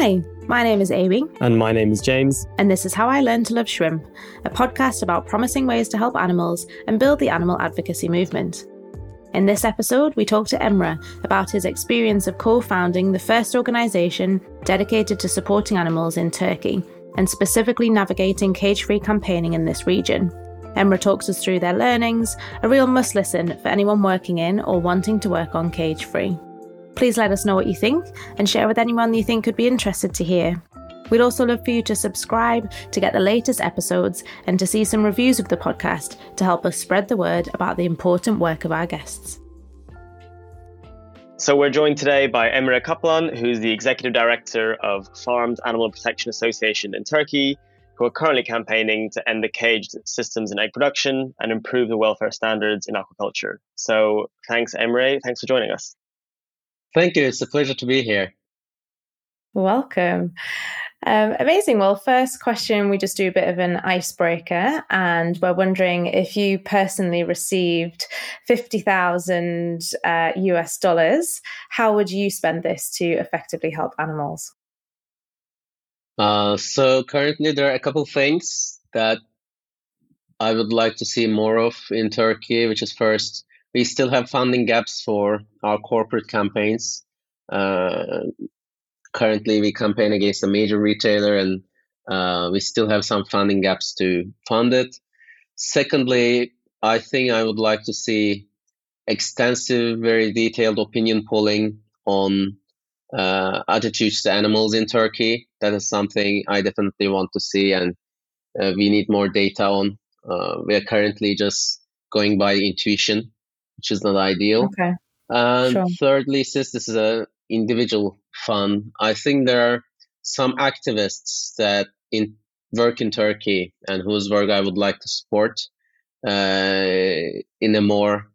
Hi, my name is Amy. And my name is James. And this is How I Learned to Love Shrimp, a podcast about promising ways to help animals and build the animal advocacy movement. In this episode, we talk to Emre about his experience of co founding the first organisation dedicated to supporting animals in Turkey and specifically navigating cage free campaigning in this region. Emre talks us through their learnings, a real must listen for anyone working in or wanting to work on cage free. Please let us know what you think and share with anyone you think could be interested to hear. We'd also love for you to subscribe to get the latest episodes and to see some reviews of the podcast to help us spread the word about the important work of our guests. So we're joined today by Emre Kaplan, who's the Executive Director of Farmed Animal Protection Association in Turkey, who are currently campaigning to end the caged systems in egg production and improve the welfare standards in aquaculture. So thanks, Emre. Thanks for joining us. Thank you. It's a pleasure to be here. Welcome. Um, amazing. Well, first question, we just do a bit of an icebreaker, and we're wondering if you personally received 50,000 uh, US dollars, how would you spend this to effectively help animals? Uh, so, currently, there are a couple things that I would like to see more of in Turkey, which is first, we still have funding gaps for our corporate campaigns. Uh, currently, we campaign against a major retailer, and uh, we still have some funding gaps to fund it. Secondly, I think I would like to see extensive, very detailed opinion polling on uh, attitudes to animals in Turkey. That is something I definitely want to see, and uh, we need more data on. Uh, we are currently just going by intuition, which is not ideal. Okay. And sure. thirdly, since this is an individual fund, I think there are some activists that in work in Turkey and whose work I would like to support uh, in a more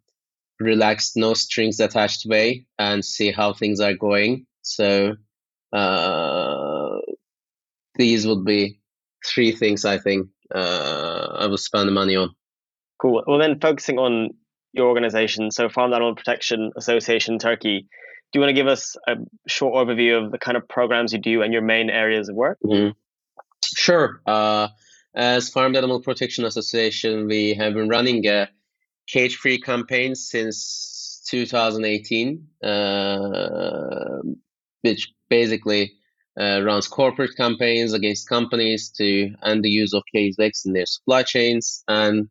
relaxed, no strings attached way and see how things are going. So uh, these would be three things I think uh, I would spend the money on. Cool. Well, then focusing on your organization, so Farm Animal Protection Association Turkey, do you want to give us a short overview of the kind of programs you do and your main areas of work? Mm-hmm. Sure. Uh, as Farm Animal Protection Association, we have been running a cage-free campaign since 2018, uh, which basically uh, runs corporate campaigns against companies to end the use of caged eggs in their supply chains and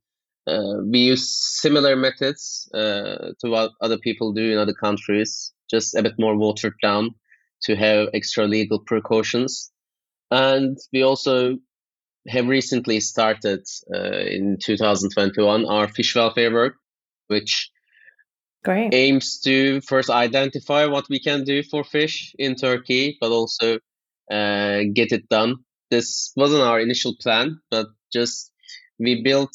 we use similar methods uh, to what other people do in other countries, just a bit more watered down to have extra legal precautions. And we also have recently started uh, in 2021 our fish welfare work, which Great. aims to first identify what we can do for fish in Turkey, but also uh, get it done. This wasn't our initial plan, but just we built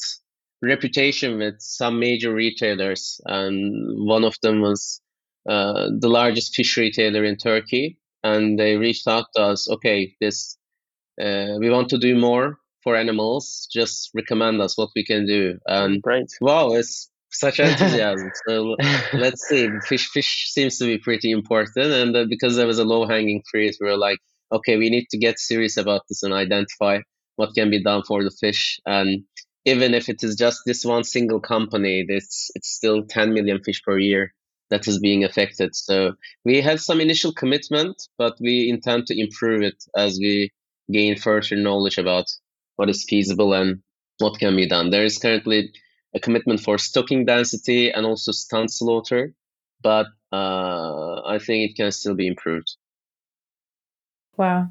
reputation with some major retailers, and one of them was uh, the largest fish retailer in Turkey, and they reached out to us. Okay, this uh, we want to do more for animals. Just recommend us what we can do. And great! Wow, it's such enthusiasm. so let's see. Fish fish seems to be pretty important, and uh, because there was a low hanging fruit, we were like, okay, we need to get serious about this and identify what can be done for the fish and even if it is just this one single company, it's it's still 10 million fish per year that is being affected. So we have some initial commitment, but we intend to improve it as we gain further knowledge about what is feasible and what can be done. There is currently a commitment for stocking density and also stunt slaughter, but uh, I think it can still be improved. Wow.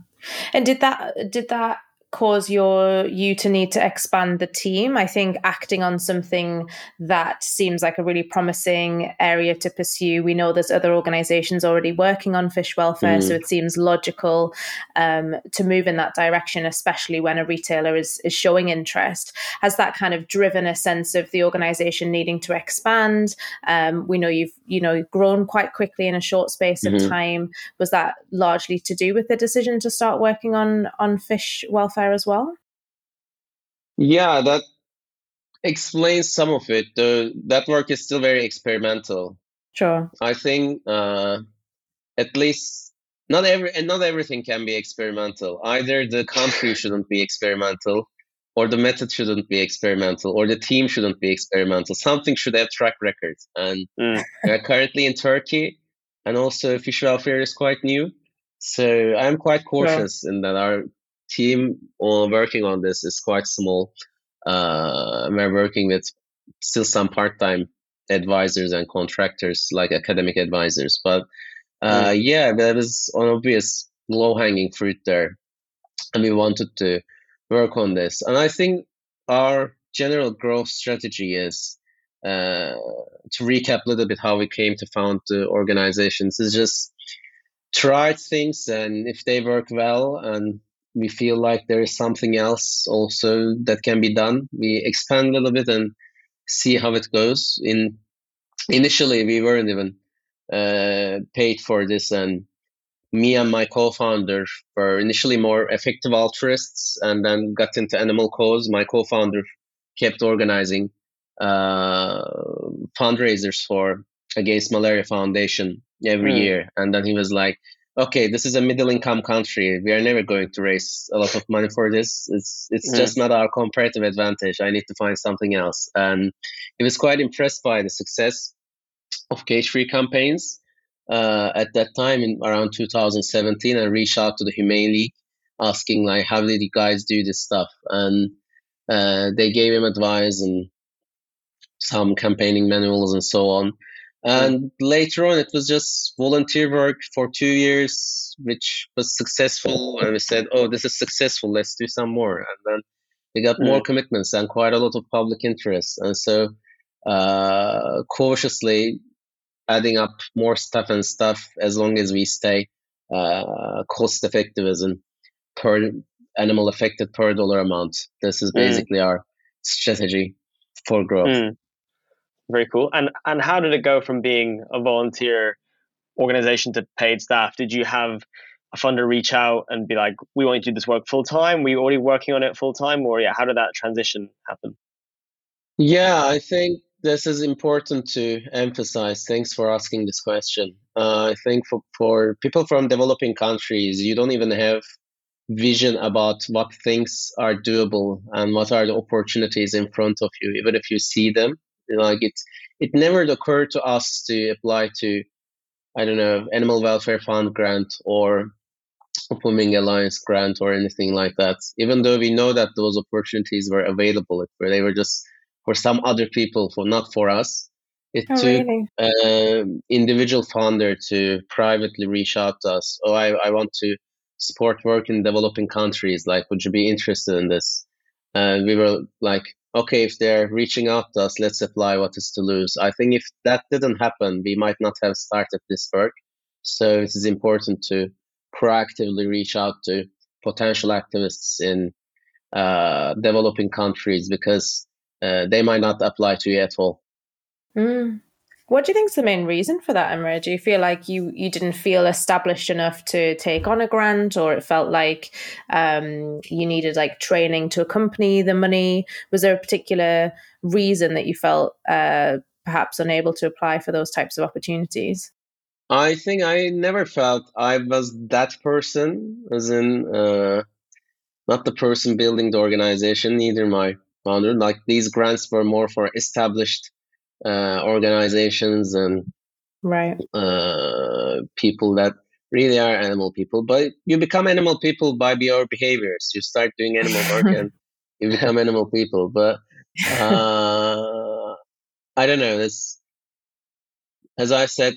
And did that did that cause your you to need to expand the team. I think acting on something that seems like a really promising area to pursue. We know there's other organizations already working on fish welfare mm. so it seems logical um, to move in that direction especially when a retailer is is showing interest. Has that kind of driven a sense of the organization needing to expand? Um, we know you've you know grown quite quickly in a short space of mm-hmm. time. Was that largely to do with the decision to start working on on fish welfare as well? Yeah, that explains some of it. The that work is still very experimental. Sure. I think uh, at least not every and not everything can be experimental. Either the country shouldn't be experimental, or the method shouldn't be experimental, or the team shouldn't be experimental. Something should have track records. And mm. we're currently in Turkey, and also fish welfare is quite new. So I'm quite cautious yeah. in that our team working on this is quite small. Uh, we're working with still some part-time advisors and contractors, like academic advisors, but uh, mm. yeah, there was an obvious low hanging fruit there. And we wanted to work on this. And I think our general growth strategy is uh, to recap a little bit how we came to found the organizations is just try things and if they work well and we feel like there is something else also that can be done. We expand a little bit and see how it goes. In initially we weren't even uh, paid for this and me and my co-founder were initially more effective altruists and then got into animal cause. My co-founder kept organizing uh, fundraisers for against malaria foundation every mm. year. And then he was like okay this is a middle income country. We are never going to raise a lot of money for this. It's it's mm. just not our comparative advantage. I need to find something else. And he was quite impressed by the success of cage free campaigns uh, at that time in around 2017 and reached out to the Humane League asking like how did you guys do this stuff? And uh, they gave him advice and some campaigning manuals and so on and later on it was just volunteer work for two years which was successful and we said oh this is successful let's do some more and then we got more commitments and quite a lot of public interest and so uh, cautiously adding up more stuff and stuff as long as we stay uh, cost effective as in per animal affected per dollar amount. This is mm. basically mm. our strategy for growth. Mm. Very cool. And and how did it go from being a volunteer organization to paid staff? Did you have a funder reach out and be like, "We want you to do this work full time"? Were you already working on it full time, or yeah, how did that transition happen? Yeah, I think this is important to emphasize. Thanks for asking this question. Uh, I think for, for people from developing countries, you don't even have vision about what things are doable and what are the opportunities in front of you, even if you see them. Like it, it never occurred to us to apply to, I don't know, Animal Welfare Fund grant or Open Wing Alliance grant or anything like that. Even though we know that those opportunities were available, where they were just for some other people, for not for us. It oh, took really? uh, individual founder to privately reach out to us. Oh, I, I want to support work in developing countries. Like, would you be interested in this? And we were like, okay, if they're reaching out to us, let's apply what is to lose. I think if that didn't happen, we might not have started this work. So it is important to proactively reach out to potential activists in uh, developing countries because uh, they might not apply to you at all. Mm. What do you think is the main reason for that, Emre? Do you feel like you you didn't feel established enough to take on a grant, or it felt like um, you needed like training to accompany the money? Was there a particular reason that you felt uh, perhaps unable to apply for those types of opportunities? I think I never felt I was that person, as in uh, not the person building the organization. Neither my founder. Like these grants were more for established uh, organizations and right uh, people that really are animal people. But you become animal people by your behaviors. You start doing animal work and you become animal people. But uh, I don't know. This, as I said,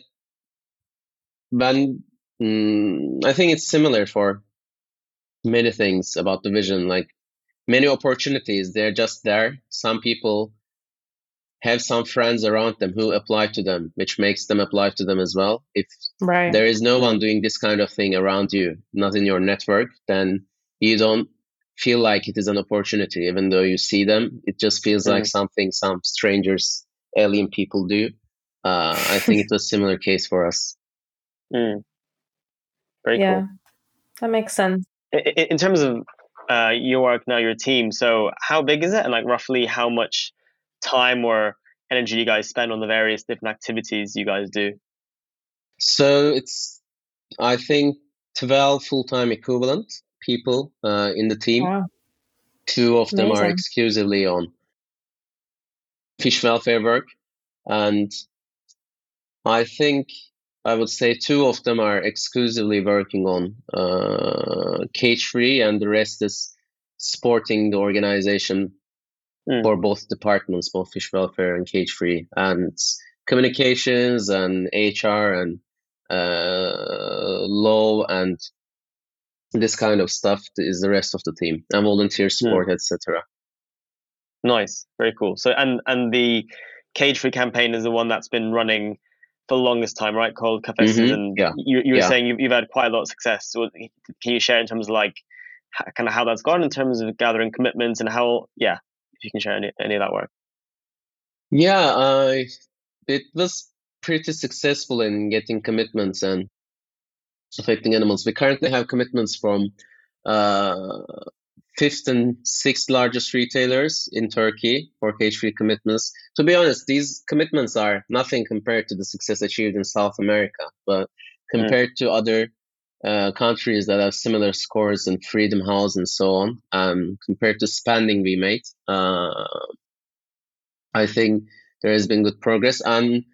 when mm, I think it's similar for many things about the vision. Like many opportunities. They're just there. Some people have some friends around them who apply to them, which makes them apply to them as well. If right. there is no one doing this kind of thing around you, not in your network, then you don't feel like it is an opportunity, even though you see them. It just feels mm. like something some strangers, alien people do. Uh, I think it was a similar case for us. Mm. Very yeah, cool. That makes sense. In terms of uh, your work now, your team. So how big is it, and like roughly how much time or energy you guys spend on the various different activities you guys do? So it's, I think 12 full-time equivalent people uh, in the team. Wow. Two of them Amazing. are exclusively on fish welfare work, and I think I would say two of them are exclusively working on uh, cage free, and the rest is supporting the organization mm. for both departments, both fish welfare and cage free, and communications and HR and uh, law and this kind of stuff is the rest of the team and volunteer hmm. support, mm. etc. Nice, very cool. So and and the cage free campaign is the one that's been running for the longest time, right? Called Cafés mm-hmm. and yeah. you, you were yeah. saying you've, you've had quite a lot of success. So can you share in terms of like kind of how that's gone in terms of gathering commitments and how yeah, if you can share any, any of that work. Yeah, uh, it was pretty successful in getting commitments and affecting animals. We currently have commitments from uh, fifth and sixth largest retailers in Turkey for cage-free commitments. To be honest, these commitments are nothing compared to the success achieved in South America, but compared mm. to other uh, countries that have similar scores in Freedom House and so on, um, compared to spending we made, uh, I think there has been good progress. And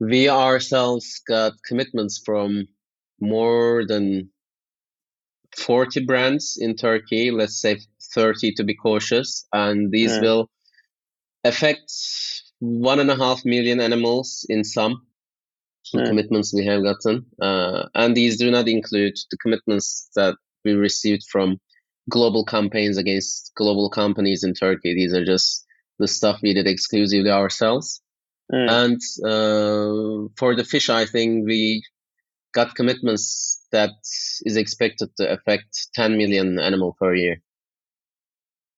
we ourselves got commitments from more than 40 brands in Turkey, let's say 30 to be cautious, and these yeah. will affect one and a half million animals in some yeah. commitments we have gotten. Uh, and these do not include the commitments that we received from global campaigns against global companies in Turkey. These are just the stuff we did exclusively ourselves. Mm. And uh, for the fish, I think we got commitments that is expected to affect 10 million animal per year.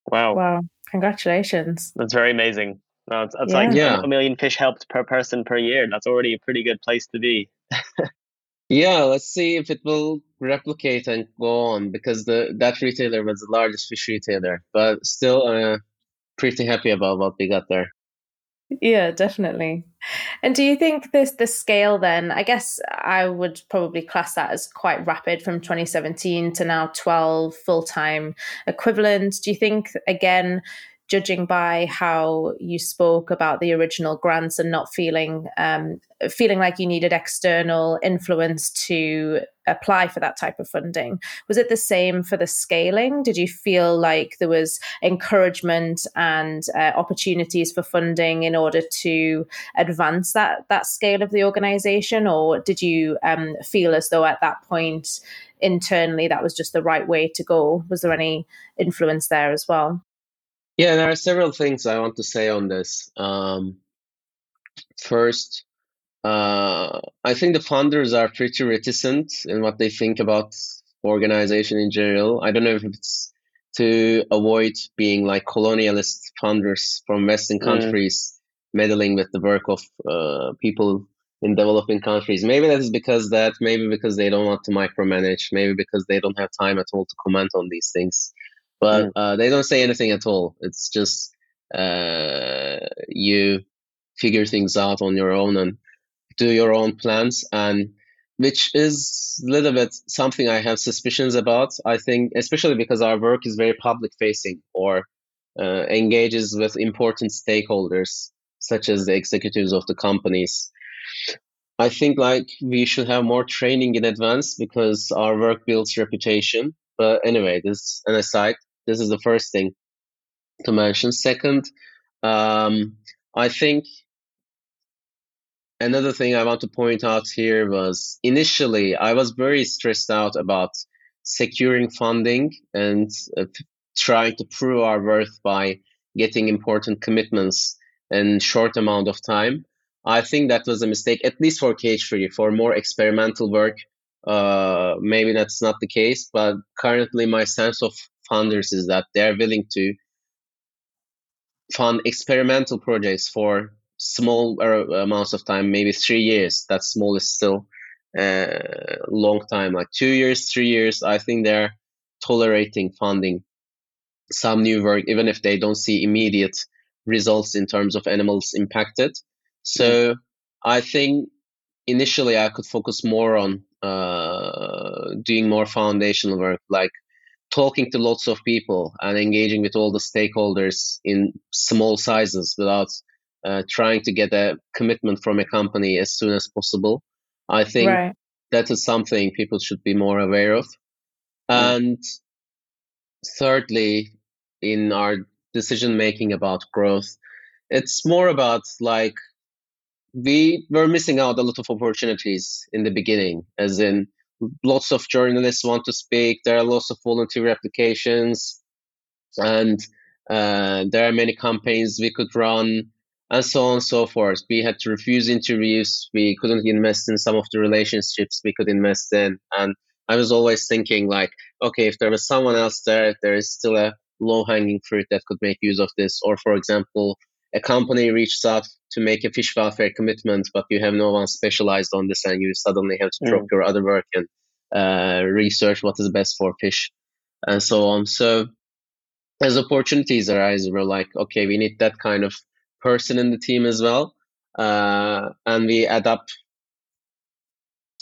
Wow. Wow. Congratulations. That's very amazing. No, it's, it's yeah. like yeah. a million fish helped per person per year. That's already a pretty good place to be. yeah, let's see if it will replicate and go on because the that retailer was the largest fish retailer, but still uh, pretty happy about what we got there. Yeah, definitely. And do you think this the scale then? I guess I would probably class that as quite rapid from 2017 to now 12 full time equivalent. Do you think again judging by how you spoke about the original grants and not feeling um, feeling like you needed external influence to apply for that type of funding. Was it the same for the scaling? Did you feel like there was encouragement and uh, opportunities for funding in order to advance that that scale of the organization? Or did you um, feel as though at that point internally that was just the right way to go? Was there any influence there as well yeah, there are several things I want to say on this. Um, first, uh, I think the funders are pretty reticent in what they think about organization in general. I don't know if it's to avoid being like colonialist funders from Western countries mm. meddling with the work of uh, people in developing countries. Maybe that is because that, maybe because they don't want to micromanage, maybe because they don't have time at all to comment on these things but uh, they don't say anything at all. It's just uh, you figure things out on your own and do your own plans, and which is a little bit something I have suspicions about. I think, especially because our work is very public facing or uh, engages with important stakeholders, such as the executives of the companies. I think like we should have more training in advance because our work builds reputation. But anyway, this an aside. This is the first thing to mention. Second, um, I think another thing I want to point out here was initially I was very stressed out about securing funding and uh, trying to prove our worth by getting important commitments in short amount of time. I think that was a mistake, at least for cage free. For more experimental work, uh, maybe that's not the case. But currently, my sense of funders is that they're willing to fund experimental projects for small uh, amounts of time, maybe three years. That small is still a uh, long time, like two years, three years. I think they're tolerating funding some new work, even if they don't see immediate results in terms of animals impacted. So. I think initially I could focus more on uh, doing more foundational work, like talking to lots of people and engaging with all the stakeholders in small sizes without uh, trying to get a commitment from a company as soon as possible. I think right. that is something people should be more aware of. Mm. And thirdly, in our decision making about growth, it's more about like we were missing out a lot of opportunities in the beginning, as in lots of journalists want to speak. There are lots of volunteer applications, and uh, there are many campaigns we could run, and so on and so forth. We had to refuse interviews. We couldn't invest in some of the relationships we could invest in, and I was always thinking like, okay, if there was someone else there, there is still a low hanging fruit that could make use of this. Or for example, a company reaches out to make a fish welfare commitment, but you have no one specialized on this, and you suddenly have to mm. drop your other work and uh, research what is best for fish and so on. So as opportunities arise, we're like, okay, we need that kind of person in the team as well, uh, and we adapt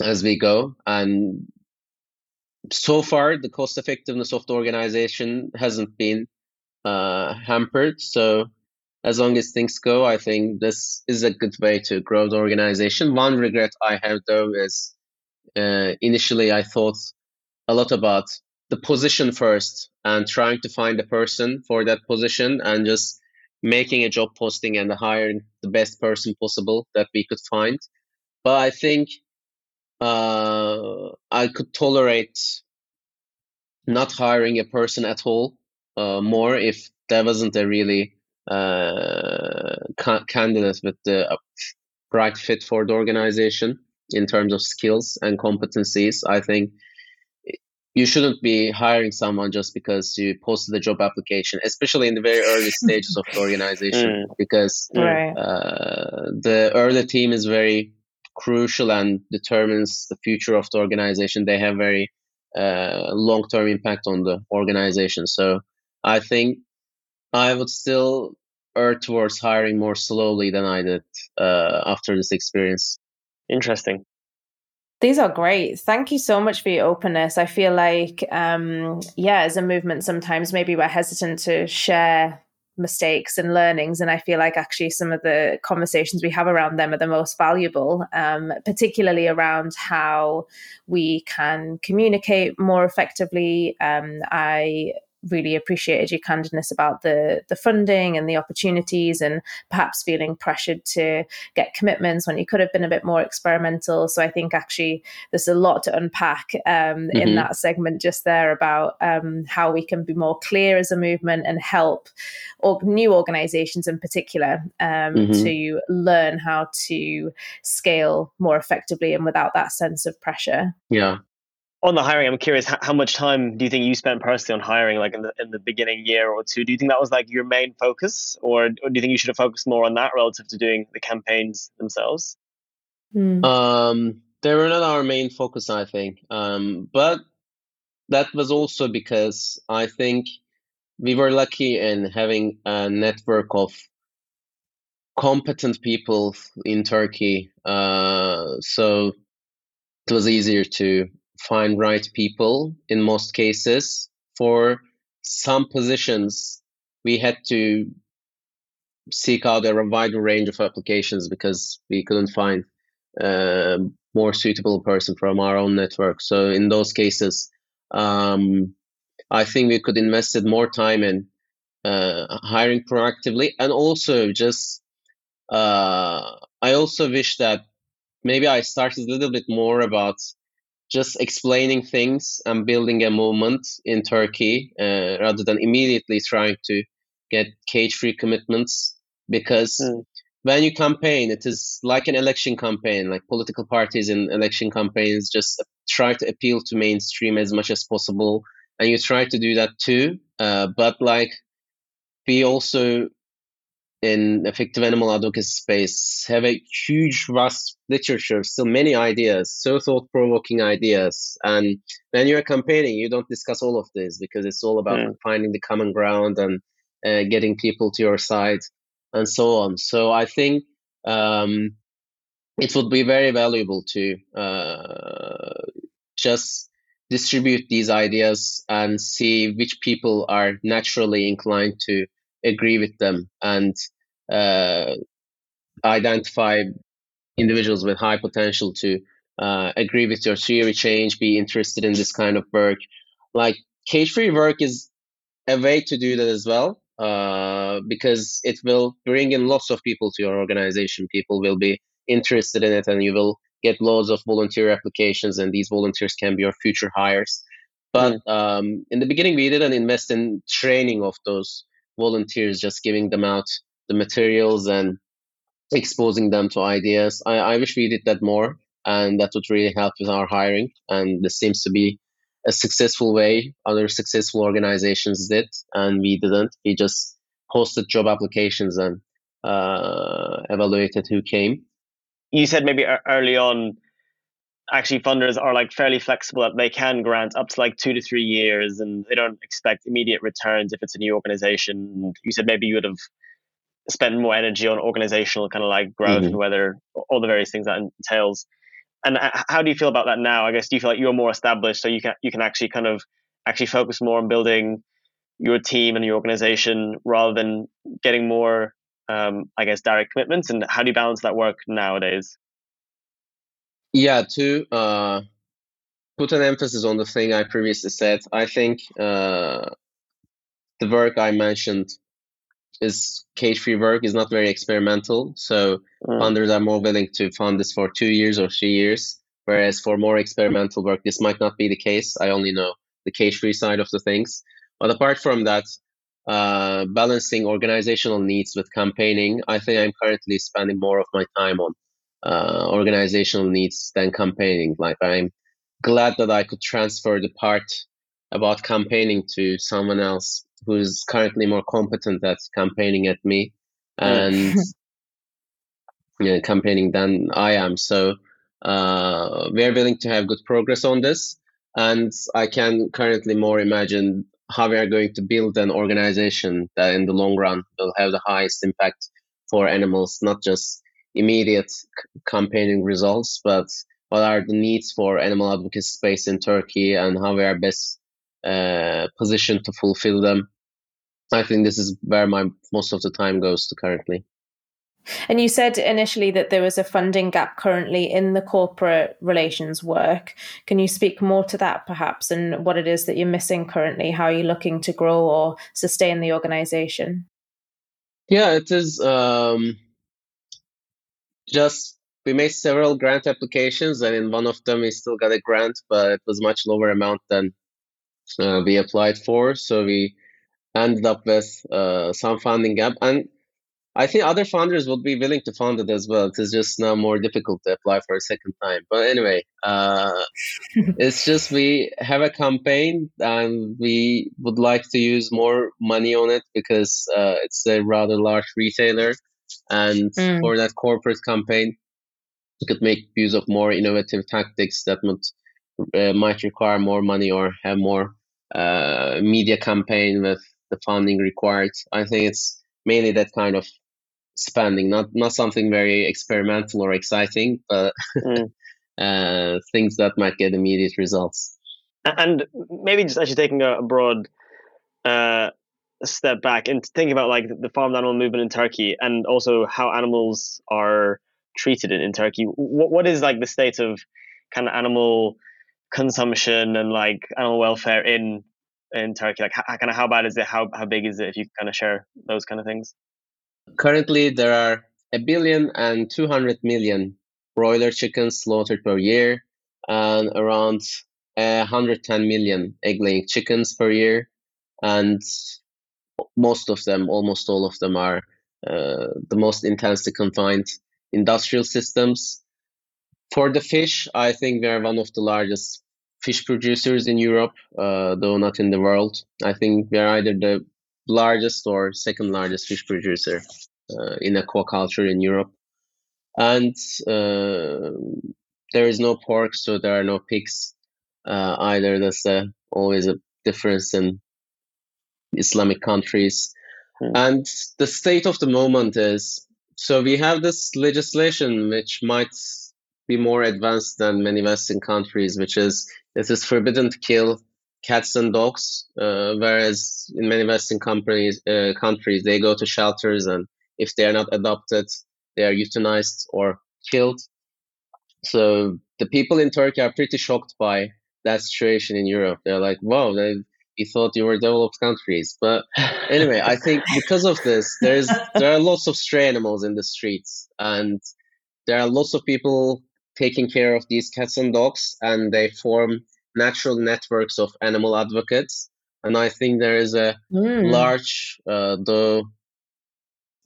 as we go. And so far, the cost effectiveness of the organization hasn't been uh, hampered. So as long as things go, I think this is a good way to grow the organization. One regret I have though is uh, initially I thought a lot about the position first and trying to find a person for that position and just making a job posting and hiring the best person possible that we could find. But I think uh, I could tolerate not hiring a person at all uh, more if there wasn't a really ca- candidate with the uh, right fit for the organization in terms of skills and competencies. I think you shouldn't be hiring someone just because you posted a job application, especially in the very early stages of the organization, mm. because right. uh, the early team is very crucial and determines the future of the organization. They have very uh, long term impact on the organization. So I think I would still err towards hiring more slowly than I did uh, after this experience. Interesting. These are great. Thank you so much for your openness. I feel like, um, yeah, as a movement, sometimes maybe we're hesitant to share mistakes and learnings. And I feel like actually some of the conversations we have around them are the most valuable, um, particularly around how we can communicate more effectively. Um, I really appreciated your candidness about the the funding and the opportunities and perhaps feeling pressured to get commitments when you could have been a bit more experimental so i think actually there's a lot to unpack um, mm-hmm. in that segment just there about um, how we can be more clear as a movement and help or new organizations in particular um, mm-hmm. to learn how to scale more effectively and without that sense of pressure yeah on the hiring, I'm curious how, how, much time do you think you spent personally on hiring, like in the in the beginning year or two? Do you think that was like your main focus, or, or do you think you should have focused more on that relative to doing the campaigns themselves? Mm. Um, they were not our main focus, I think, um, but that was also because I think we were lucky in having a network of competent people in Turkey, uh, so it was easier to find right people in most cases. For some positions, we had to seek out a wider range of applications because we couldn't find a more suitable person from our own network. So in those cases, um, I think we could invested more time in uh, hiring proactively and also just uh, I also wish that maybe I started a little bit more about just explaining things and building a movement in Turkey uh, rather than immediately trying to get cage free commitments. Because mm. when you campaign, it is like an election campaign, like political parties in election campaigns just try to appeal to mainstream as much as possible. And you try to do that too. Uh, but like, be also in effective animal advocacy space have a huge vast literature still many ideas so thought-provoking ideas and when you're campaigning you don't discuss all of this because it's all about yeah. finding the common ground and uh, getting people to your side and so on so i think um, it would be very valuable to uh, just distribute these ideas and see which people are naturally inclined to agree with them and uh, identify individuals with high potential to uh, agree with your theory change, be interested in this kind of work. Like cage free work is a way to do that as well uh, because it will bring in lots of people to your organization. People will be interested in it, and you will get loads of volunteer applications, and these volunteers can be your future hires. But mm. um, in the beginning, we didn't invest in training of those volunteers, just giving them out the materials and exposing them to ideas. I, I wish we did that more, and that would really help with our hiring. And this seems to be a successful way other successful organizations did, and we didn't. We just posted job applications and uh, evaluated who came. You said maybe early on, actually funders are like fairly flexible that they can grant up to like two to three years and they don't expect immediate returns if it's a new organization. You said maybe you would have spent more energy on organizational kind of like growth mm-hmm. and whether all the various things that entails. And how do you feel about that now? I guess do you feel like you're more established, so you can you can actually kind of actually focus more on building your team and your organization rather than getting more, um, I guess, direct commitments? And how do you balance that work nowadays? Yeah, to uh, put an emphasis on the thing I previously said, I think uh, the work I mentioned is cage free work is not very experimental. So mm. funders are more willing to fund this for two years or three years. Whereas for more experimental work, this might not be the case. I only know the cage free side of the things. But apart from that, uh, balancing organizational needs with campaigning, I think I'm currently spending more of my time on uh, organizational needs than campaigning. Like I'm glad that I could transfer the part about campaigning to someone else who's currently more competent at campaigning at me and you know, campaigning than I am. So uh, we are willing to have good progress on this. And I can currently more imagine how we are going to build an organization that in the long run will have the highest impact for animals, not just immediate c- campaigning results, but what are the needs for animal advocacy space in Turkey and how we are best uh, positioned to fulfill them. I think this is where my most of the time goes to currently. And you said initially that there was a funding gap currently in the corporate relations work. Can you speak more to that perhaps and what it is that you're missing currently? How are you looking to grow or sustain the organization? Yeah, it is um, just we made several grant applications and in one of them we still got a grant, but it was much lower amount than uh, we applied for. So we ended up with uh, some funding gap. And I think other founders would be willing to fund it as well. It's just now more difficult to apply for a second time. But anyway, uh, it's just we have a campaign and we would like to use more money on it because uh, it's a rather large retailer. And mm. for that corporate campaign, we could make use of more innovative tactics that would uh, might require more money or have more uh, media campaign with the funding required. I think it's mainly that kind of spending, not not something very experimental or exciting, but mm. uh, things that might get immediate results. And maybe just actually taking a broad uh, step back and think about like the farmed animal movement in Turkey and also how animals are treated in, in Turkey. What what is like the state of kind of animal consumption and like animal welfare in in Turkey? Like, how, kind of how bad is it? How how big is it? If you kind of share those kind of things. Currently, there are a billion and two hundred million broiler chickens slaughtered per year, and around 110 million egg-laying chickens per year, and most of them, almost all of them, are uh, the most intensely confined industrial systems. For the fish, I think we are one of the largest fish producers in Europe, uh, though not in the world. I think we are either the largest or second largest fish producer uh, in aquaculture in Europe. And uh, there is no pork, so there are no pigs uh, either. That's uh, always a difference in Islamic countries. Hmm. And the state of the moment is so we have this legislation which might be more advanced than many Western countries, which is it is forbidden to kill cats and dogs, uh, whereas in many Western companies, uh, countries they go to shelters and if they are not adopted, they are euthanized or killed. So the people in Turkey are pretty shocked by that situation in Europe. They're like, "Wow, they, we thought you were developed countries." But anyway, I think because of this, there's there are lots of stray animals in the streets, and there are lots of people taking care of these cats and dogs, and they form natural networks of animal advocates. And I think there is a mm. large, uh, though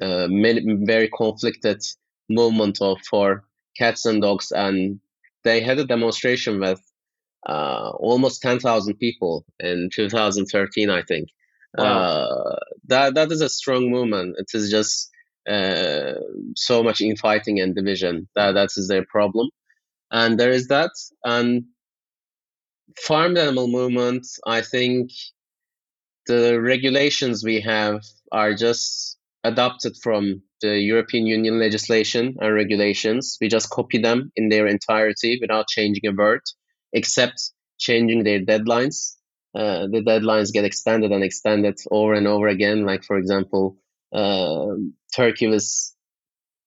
uh, many, very conflicted movement of for cats and dogs, and they had a demonstration with uh, almost 10,000 people in 2013, I think. Wow. Uh, that that is a strong movement. It is just uh, so much infighting and division. That that is their problem, and there is that. And farmed animal movement, I think the regulations we have are just adopted from the European Union legislation and regulations. We just copy them in their entirety without changing a word, except changing their deadlines. Uh, the deadlines get extended and extended over and over again. Like, for example, uh, Turkey was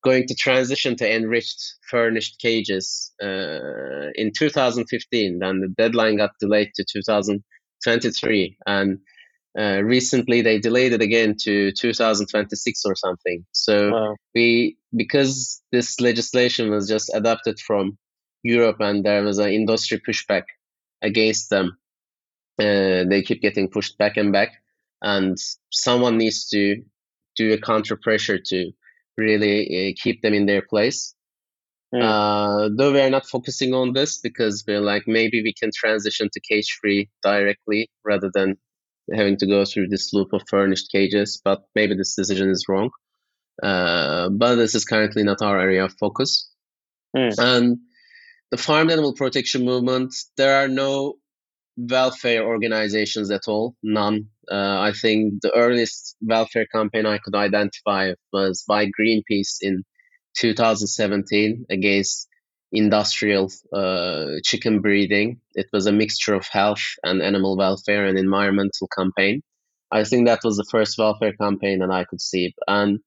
going to transition to enriched furnished cages uh, in 2015. Then the deadline got delayed to 2023. And uh, recently they delayed it again to 2026 or something. So wow. we because this legislation was just adopted from Europe and there was an industry pushback against them. Uh, they keep getting pushed back and back, and someone needs to do a counter pressure to really uh, keep them in their place. Mm. Uh, though we are not focusing on this because we're like maybe we can transition to cage free directly rather than having to go through this loop of furnished cages, but maybe this decision is wrong. Uh, but this is currently not our area of focus. Mm. And the farm animal protection movement, there are no welfare organizations at all, none. Uh, I think the earliest welfare campaign I could identify was by Greenpeace in 2017 against industrial uh, chicken breeding. It was a mixture of health and animal welfare and environmental campaign. I think that was the first welfare campaign that I could see. And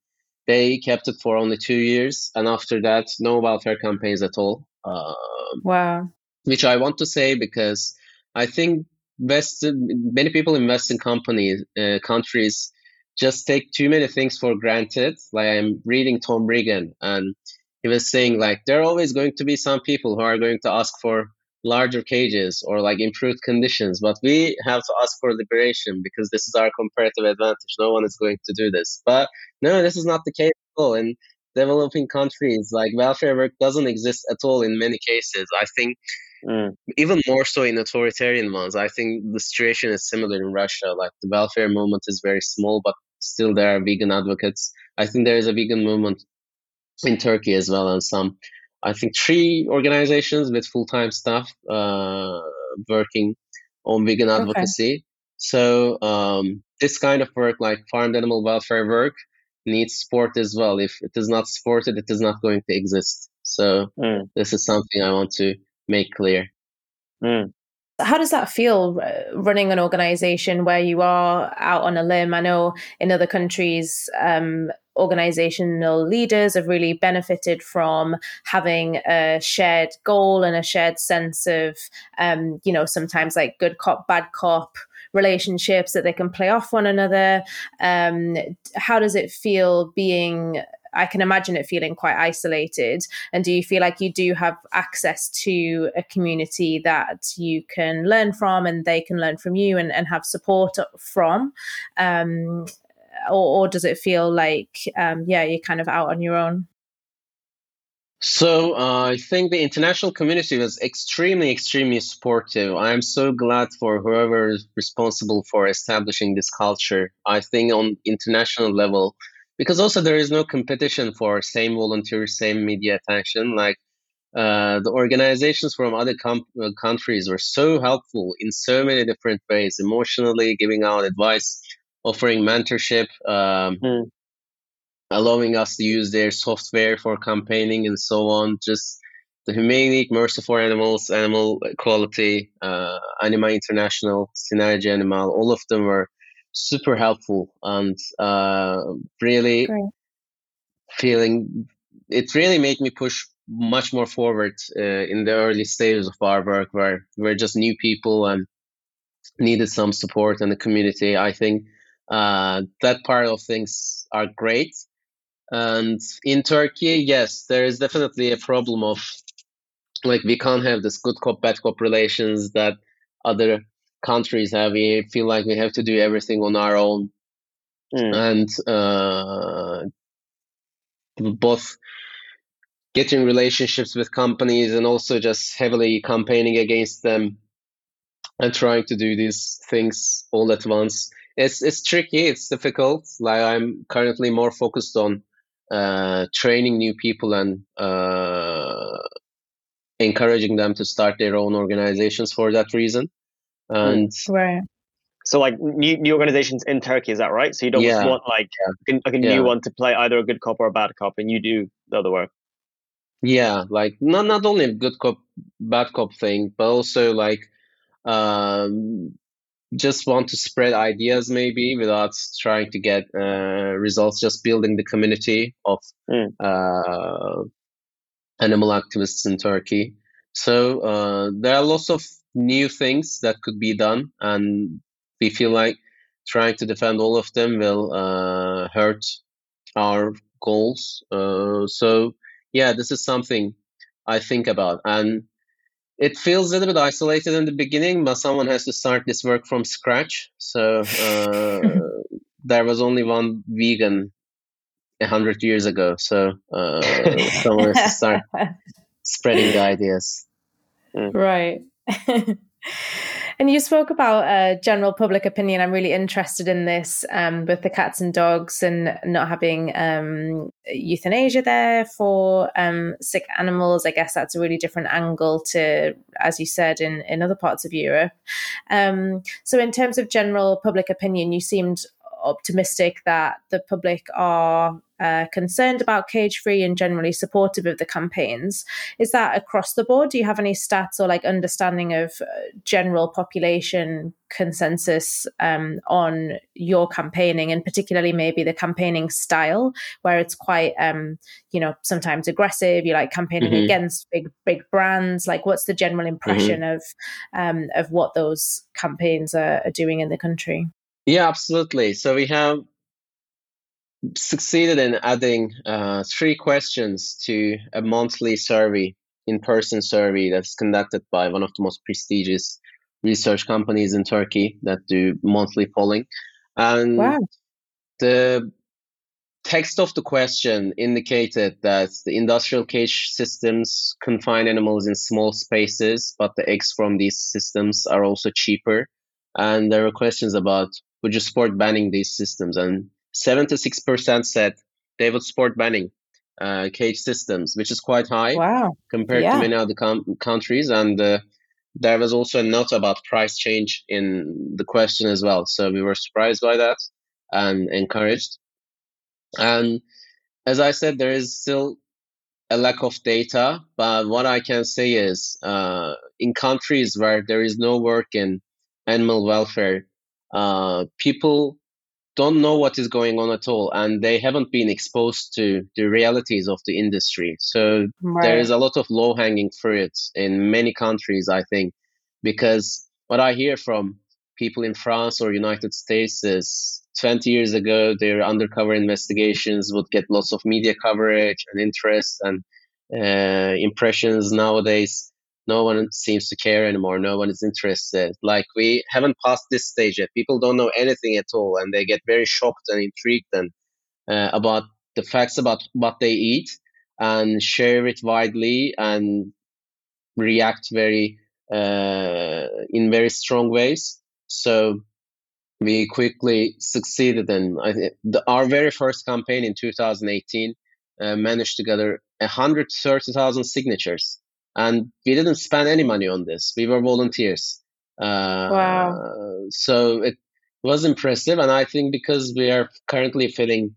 they kept it for only two years. And after that, no welfare campaigns at all. Um, wow. Which I want to say because I think West, many people invest in companies, uh, countries just take too many things for granted. Like I'm reading Tom Regan and he was saying like there are always going to be some people who are going to ask for larger cages or like improved conditions but we have to ask for liberation because this is our comparative advantage. No one is going to do this. But no this is not the case at all. In developing countries like welfare work doesn't exist at all in many cases. I think mm. even more so in authoritarian ones. I think the situation is similar in russia. Like the welfare movement is very small but still there are vegan advocates. I think there is a vegan movement in Turkey as well, and some, I think, three organizations with full time staff uh, working on vegan advocacy. Okay. So um, this kind of work, like farmed animal welfare work, needs support as well. If it is not supported, it is not going to exist. So mm. this is something I want to make clear. Mm. How does that feel uh, running an organization where you are out on a limb? I know in other countries, um, organizational leaders have really benefited from having a shared goal and a shared sense of, um, you know, sometimes like good cop, bad cop relationships that they can play off one another. Um, how does it feel being? I can imagine it feeling quite isolated. And do you feel like you do have access to a community that you can learn from and they can learn from you and, and have support from? Um, or, or does it feel like um, yeah you're kind of out on your own so uh, I think the international community was extremely, extremely supportive. I'm so glad for whoever is responsible for establishing this culture. I think on international level, because also there is no competition for same volunteers, same media attention. Like uh, the organizations from other com- uh, countries were so helpful in so many different ways, emotionally giving out advice offering mentorship. Um, mm. allowing us to use their software for campaigning and so on. Just the Humane Mercy for Animals, Animal Equality, uh, Anima International, Sinergia Animal, all of them were super helpful and uh, really Great. feeling it really made me push much more forward uh, in the early stages of our work where we're just new people and needed some support in the community. I think uh, that part of things are great. And in Turkey, yes, there is definitely a problem of like we can't have this good cop bad cop relations that other countries have. We feel like we have to do everything on our own, mm. and uh, both getting relationships with companies and also just heavily campaigning against them and trying to do these things all at once. It's it's tricky. It's difficult. Like I'm currently more focused on uh, training new people and uh, encouraging them to start their own organizations for that reason. And right. So like new, new organizations in Turkey, is that right? So you don't yeah. want like yeah. like a new yeah. one to play either a good cop or a bad cop, and you do the other work. Yeah, like not not only a good cop, bad cop thing, but also like um, just want to spread ideas maybe without trying to get uh, results. Just building the community of mm. uh, animal activists in Turkey. So uh, there are lots of new things that could be done, and we feel like trying to defend all of them will uh, hurt our goals. Uh, so yeah, this is something I think about, and it feels a little bit isolated in the beginning, but someone has to start this work from scratch. So uh, there was only one vegan a hundred years ago. So uh, someone has to start spreading the ideas. Mm. Right. And you spoke about uh, general public opinion. I'm really interested in this um, with the cats and dogs and not having um, euthanasia there for um, sick animals. I guess that's a really different angle to, as you said, in, in other parts of Europe. Um, so, in terms of general public opinion, you seemed optimistic that the public are uh, concerned about cage free and generally supportive of the campaigns. Is that across the board? Do you have any stats or like understanding of uh, general population consensus um, on your campaigning and particularly maybe the campaigning style where it's quite, um, you know, sometimes aggressive, you like campaigning mm-hmm. against big, big brands. Like what's the general impression mm-hmm. of, um, of what those campaigns are, are doing in the country? Yeah, absolutely. So we have succeeded in adding uh, three questions to a monthly survey, in person survey that's conducted by one of the most prestigious research companies in Turkey that do monthly polling. And wow. the text of the question indicated that the industrial cage systems confine animals in small spaces, but the eggs from these systems are also cheaper. And there were questions about would you support banning these systems? And 76% said they would support banning uh, cage systems, which is quite high wow. compared yeah. to many other com- countries. And uh, there was also a note about price change in the question as well. So we were surprised by that and encouraged. And as I said, there is still a lack of data, but what I can say is uh, in countries where there is no work in animal welfare, uh, people don't know what is going on at all and they haven't been exposed to the realities of the industry so right. there is a lot of low hanging fruit in many countries i think because what i hear from people in france or united states is 20 years ago their undercover investigations would get lots of media coverage and interest and uh, impressions nowadays no one seems to care anymore. No one is interested. Like we haven't passed this stage yet. People don't know anything at all, and they get very shocked and intrigued and uh, about the facts about what they eat and share it widely and react very uh, in very strong ways. So we quickly succeeded, and I the, our very first campaign in 2018 uh, managed to gather 130,000 signatures and we didn't spend any money on this. We were volunteers. Uh, wow! So it was impressive, and I think because we are currently filling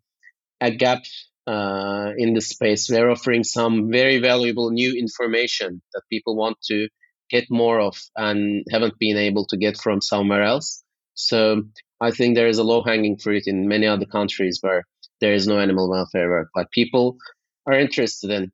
a gap uh, in the space. We're offering some very valuable new information that people want to get more of and haven't been able to get from somewhere else. So I think there is a low hanging fruit in many other countries where there is no animal welfare work. but people are interested in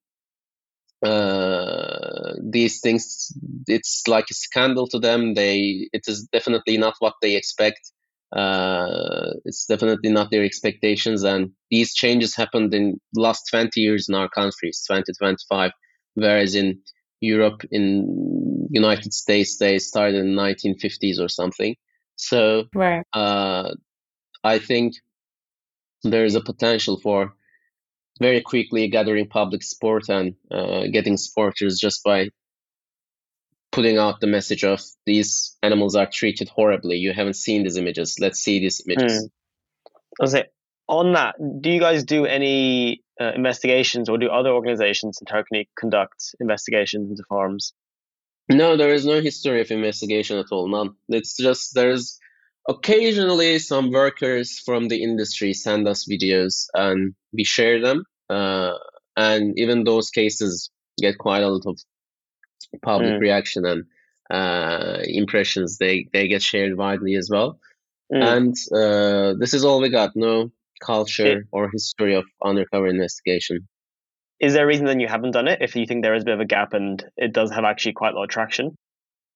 uh, these things. It's like a scandal to them. They it is definitely not what they expect. Uh, it's definitely not their expectations. And these changes happened in the last 20 years in our countries, 2025, whereas in Europe, in United States, they started in 1950s or something. So right. uh, I think there is a potential for very quickly gathering public support and uh, getting supporters just by putting out the message of these animals are treated horribly. You haven't seen these images. Let's see these images. Mm. say on that, do you guys do any uh, investigations or do other organizations in Turkey conduct investigations into farms? No, there is no history of investigation at all. None. It's just there's occasionally some workers from the industry send us videos and we share them. Uh, and even those cases get quite a lot of public mm. reaction and uh, impressions. They they get shared widely as well. Mm. And uh, this is all we got. No culture it, or history of undercover investigation. Is there a reason then you haven't done it? If you think there is a bit of a gap and it does have actually quite a lot of traction.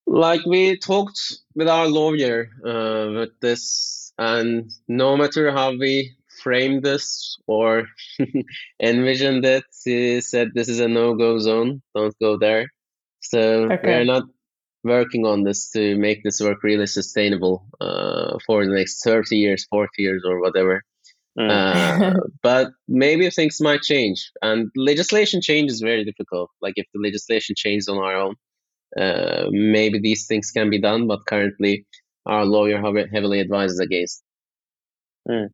Like we talked with our lawyer uh, with this, and no matter how we framed this or envisioned it, he said this is a no-go zone. Don't go there. So okay. we're not working on this to make this work really sustainable uh, for the next 30 years, 40 years, or whatever. Mm. Uh, but maybe things might change. And legislation change is very difficult. Like if the legislation changes on our own, uh, maybe these things can be done. But currently, our lawyer heavily advises against. Mm.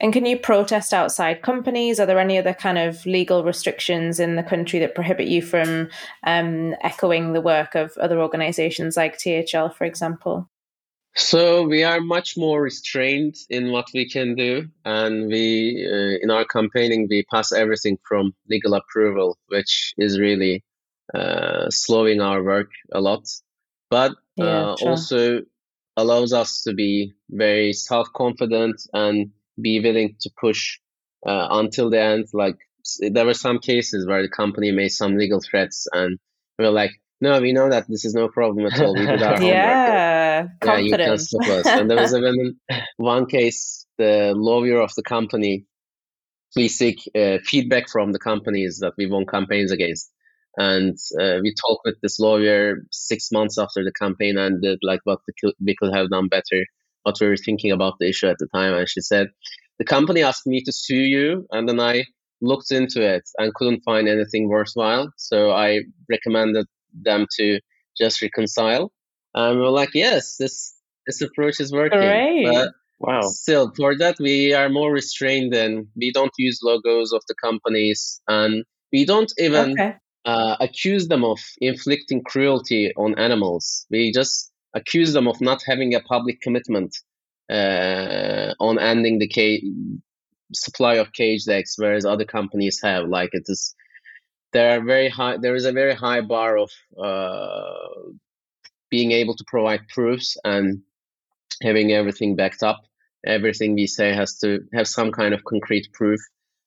And can you protest outside companies? Are there any other kind of legal restrictions in the country that prohibit you from um, echoing the work of other organizations like THL, for example? So we are much more restrained in what we can do, and we uh, in our campaigning we pass everything from legal approval, which is really uh, slowing our work a lot, but yeah, uh, sure. also allows us to be very self confident and be willing to push uh, until the end. Like there were some cases where the company made some legal threats, and we were like, "No, we know that this is no problem at all. We did our yeah, homework. Yeah, you can stop us." And there was even one case, the lawyer of the company, we seek uh, feedback from the companies that we won campaigns against. And uh, we talked with this lawyer six months after the campaign and did like what we could have done better what we were thinking about the issue at the time. And she said, the company asked me to sue you. And then I looked into it and couldn't find anything worthwhile. So I recommended them to just reconcile. And we are like, yes, this, this approach is working. Great. But wow. Still, for that, we are more restrained and we don't use logos of the companies and we don't even okay. uh, accuse them of inflicting cruelty on animals. We just accuse them of not having a public commitment uh, on ending the cage, supply of caged eggs, whereas other companies have. Like it is, there are very high. There is a very high bar of uh, being able to provide proofs and having everything backed up. Everything we say has to have some kind of concrete proof,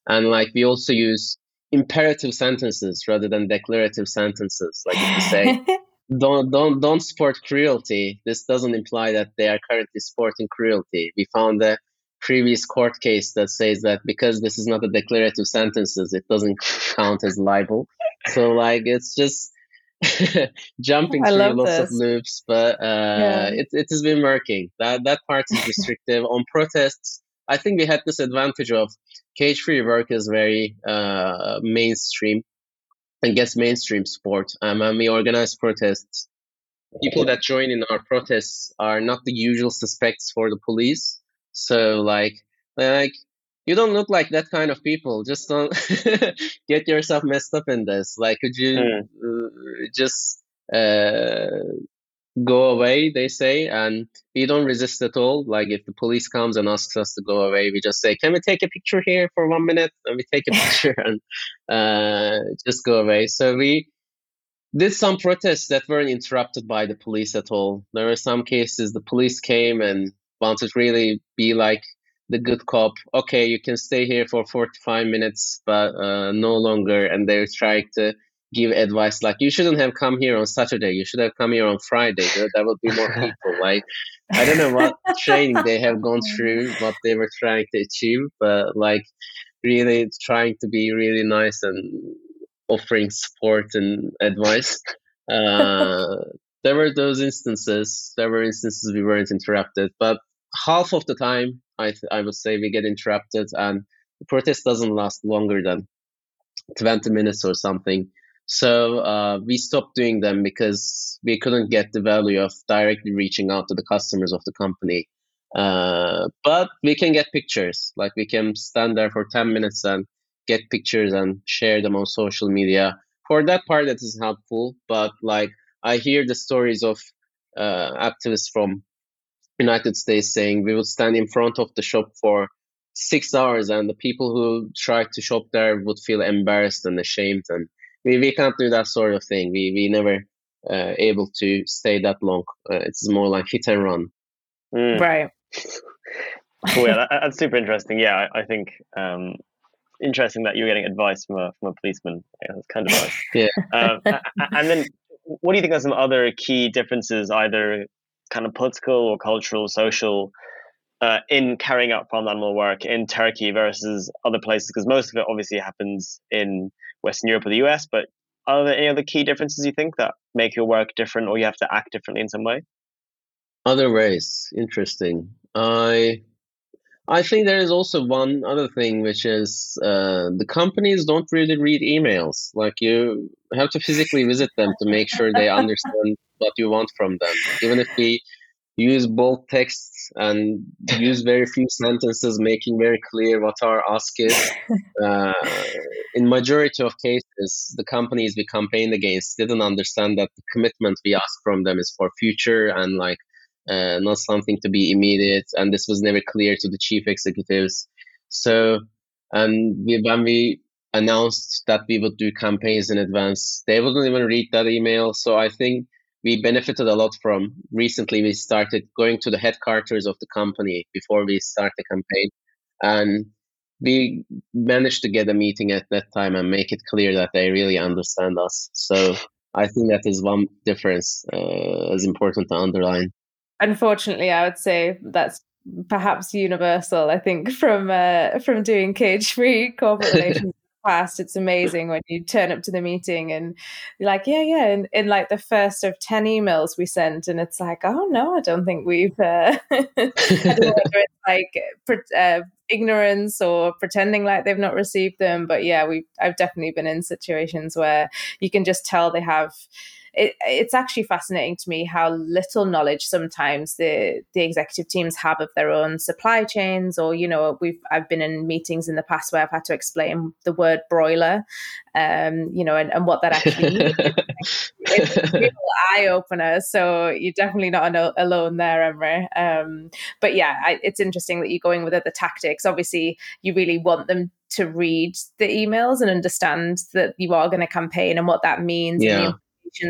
and like we also use imperative sentences rather than declarative sentences. Like if you say. don't don't don't support cruelty. This doesn't imply that they are currently supporting cruelty. We found a previous court case that says that because this is not a declarative sentences, it doesn't count as libel. So like it's just jumping through lots this. of loops, but uh, yeah. it it has been working. That that part is restrictive on protests. I think we had this advantage of cage free work is very uh, mainstream and gets mainstream support. Um, and we organize protests. People that join in our protests are not the usual suspects for the police. So like, like you don't look like that kind of people. Just don't get yourself messed up in this. Like, could you mm. uh, just uh, go away, they say, and we don't resist at all. Like if the police comes and asks us to go away, we just say, "Can we take a picture here for one minute?" And we take a picture and uh, just go away. So we did some protests that weren't interrupted by the police at all. There were some cases the police came and wanted to really be like the good cop. Okay, you can stay here for 45 minutes, but uh, no longer. And they're trying to give advice like you shouldn't have come here on Saturday. You should have come here on Friday. There, there would be more people. Like I don't know what training they have gone through, what they were trying to achieve, but like really trying to be really nice and offering support and advice. Uh, there were those instances. There were instances we weren't interrupted, but half of the time, I th- I would say we get interrupted, and the protest doesn't last longer than 20 minutes or something. So uh, we stopped doing them because we couldn't get the value of directly reaching out to the customers of the company. Uh, but we can get pictures. Like we can stand there for 10 minutes and get pictures and share them on social media. For that part, that is helpful. But like I hear the stories of uh, activists from United States saying we would stand in front of the shop for six hours, and the people who tried to shop there would feel embarrassed and ashamed and we, we can't do that sort of thing. We we never uh, able to stay that long. Uh, it's more like hit and run. Mm. Right. cool, yeah, that, that's super interesting. Yeah, I, I think um, interesting that you're getting advice from a from a policeman. Yeah, that's kind of nice. yeah. Um, and then, what do you think are some other key differences, either kind of political or cultural, social, uh, in carrying out farm animal work in Turkey versus other places? Because most of it obviously happens in Western Europe or the US, but are there any other key differences you think that make your work different or you have to act differently in some way? Other ways, interesting. I I think there is also one other thing, which is uh, the companies don't really read emails. Like you have to physically visit them to make sure they understand what you want from them. Even if we use bold texts and use very few sentences making very clear what our ask is. Uh, in majority of cases the companies we campaigned against didn't understand that the commitment we ask from them is for future and like uh, not something to be immediate and this was never clear to the chief executives. So and we, when we announced that we would do campaigns in advance they wouldn't even read that email. So i think we benefited a lot from. Recently, we started going to the headquarters of the company before we start the campaign, and we managed to get a meeting at that time and make it clear that they really understand us. So I think that is one difference uh, is important to underline. Unfortunately, I would say that's perhaps universal. I think from uh, from doing cage free corporate relations past it's amazing when you turn up to the meeting and you're like yeah yeah in, in like the first of 10 emails we sent and it's like oh no i don't think we've uh, it's like uh, ignorance or pretending like they've not received them but yeah we i've definitely been in situations where you can just tell they have it, it's actually fascinating to me how little knowledge sometimes the the executive teams have of their own supply chains or you know we've I've been in meetings in the past where I've had to explain the word broiler um you know and, and what that actually means. It's a real eye opener so you're definitely not alone there Emre. Um but yeah I, it's interesting that you're going with other tactics. Obviously you really want them to read the emails and understand that you are going to campaign and what that means yeah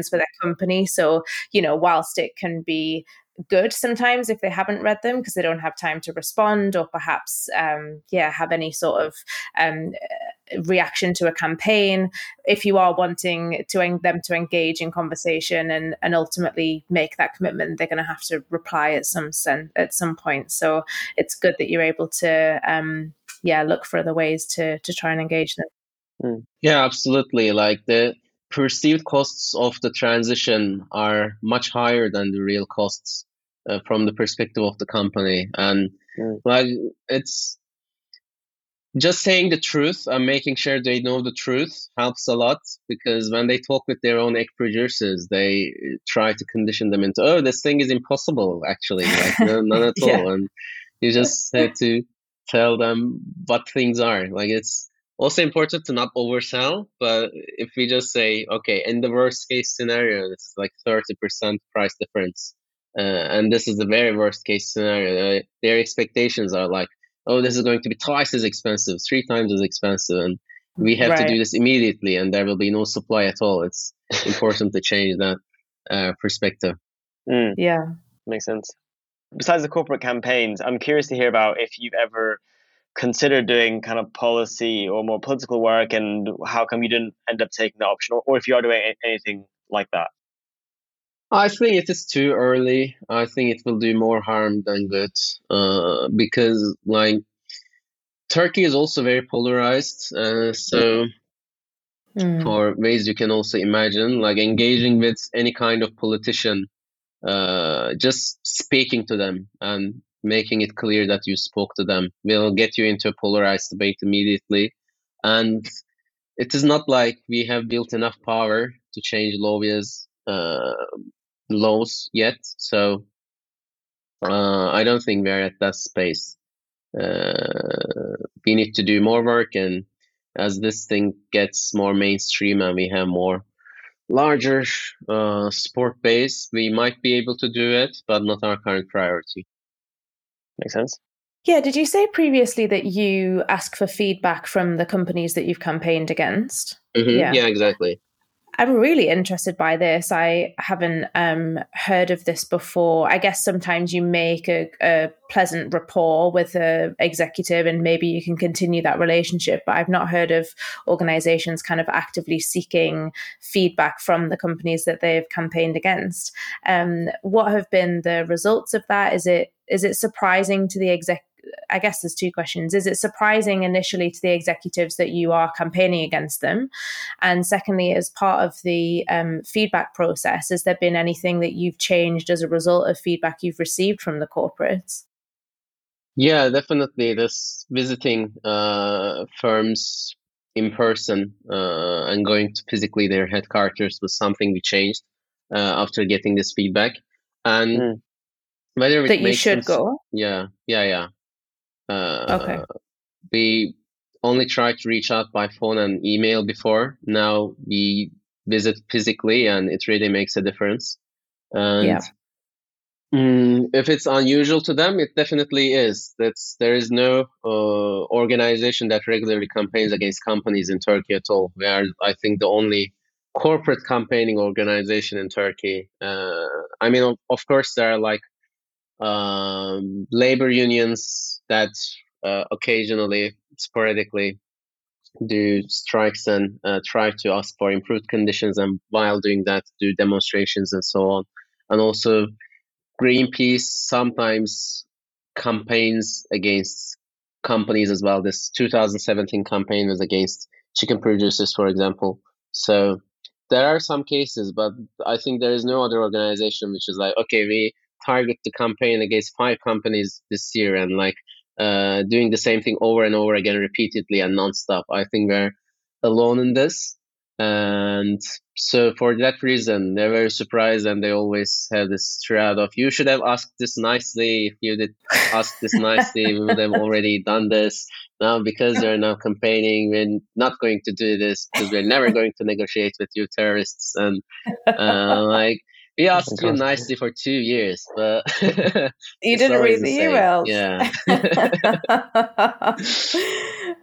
for their company. So, you know, whilst it can be good sometimes if they haven't read them because they don't have time to respond or perhaps um, yeah have any sort of um, reaction to a campaign if you are wanting to them to engage in conversation and and ultimately make that commitment they're going to have to reply at some sen- at some point so it's good that you're able to um, yeah look for other ways to to try and engage them mm. yeah absolutely like the perceived costs of the transition are much higher than the real costs uh, from the perspective of the company and mm. like it's just saying the truth and making sure they know the truth helps a lot because when they talk with their own egg producers they try to condition them into oh this thing is impossible actually like no, not at yeah. all and you just have to tell them what things are like it's also important to not oversell. But if we just say, okay, in the worst case scenario, this is like 30% price difference. Uh, and this is the very worst case scenario. Uh, their expectations are like, oh, this is going to be twice as expensive, three times as expensive. And we have right. to do this immediately and there will be no supply at all. It's important to change that uh, perspective. Mm. Yeah. Makes sense. Besides the corporate campaigns, I'm curious to hear about if you've ever consider doing kind of policy or more political work and how come you didn't end up taking the option or, or if you are doing anything like that? I think it is too early. I think it will do more harm than good uh, because like turkey is also very polarized uh, so mm. for ways you can also imagine like engaging with any kind of politician uh, just speaking to them and making it clear that you spoke to them will get you into a polarized debate immediately. And it is not like we have built enough power to change Lovia's uh, laws yet. So uh, I don't think we're at that space. Uh, we need to do more work, and as this thing gets more mainstream and we have more larger uh, sport base, we might be able to do it, but not our current priority. Makes sense. Yeah. Did you say previously that you ask for feedback from the companies that you've campaigned against? Mm-hmm. Yeah. yeah, exactly. I'm really interested by this. I haven't um, heard of this before. I guess sometimes you make a, a pleasant rapport with the executive and maybe you can continue that relationship. But I've not heard of organizations kind of actively seeking feedback from the companies that they've campaigned against. Um, what have been the results of that? Is it is it surprising to the exec I guess there's two questions. Is it surprising initially to the executives that you are campaigning against them? And secondly, as part of the um, feedback process, has there been anything that you've changed as a result of feedback you've received from the corporates? Yeah, definitely. This visiting uh, firms in person uh, and going to physically their headquarters was something we changed uh, after getting this feedback. And mm. Whether that you should sense, go. Yeah, yeah, yeah. Uh, okay. We only tried to reach out by phone and email before. Now we visit physically, and it really makes a difference. And yeah. Mm, if it's unusual to them, it definitely is. That's there is no uh, organization that regularly campaigns against companies in Turkey at all. We are, I think, the only corporate campaigning organization in Turkey. Uh, I mean, of, of, course, there are like um, labor unions that uh, occasionally, sporadically, do strikes and uh, try to ask for improved conditions, and while doing that, do demonstrations and so on. And also, Greenpeace sometimes campaigns against companies as well. This 2017 campaign was against chicken producers, for example. So there are some cases, but I think there is no other organization which is like, okay, we target the campaign against five companies this year and like uh, doing the same thing over and over again repeatedly and nonstop. I think we're alone in this. And so for that reason, they're very surprised and they always have this thread of you should have asked this nicely. If you did ask this nicely, we would have already done this. Now because they're now campaigning, we're not going to do this because we're never going to negotiate with you terrorists. And uh, like we asked you nicely for two years, but you didn't read the, the emails. Yeah.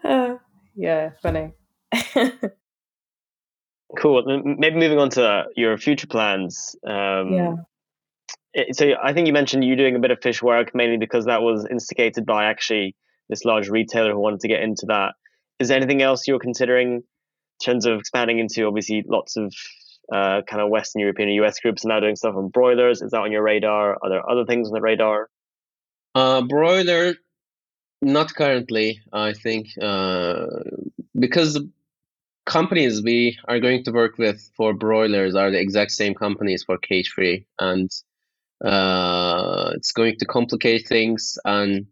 uh, yeah, funny. cool. Maybe moving on to your future plans. Um, yeah. So I think you mentioned you doing a bit of fish work mainly because that was instigated by actually this large retailer who wanted to get into that. Is there anything else you're considering in terms of expanding into obviously lots of uh, kind of Western European US groups are now doing stuff on broilers. Is that on your radar? Are there other things on the radar? Uh, broiler, not currently, I think, uh, because the companies we are going to work with for broilers are the exact same companies for cage free, and uh, it's going to complicate things. And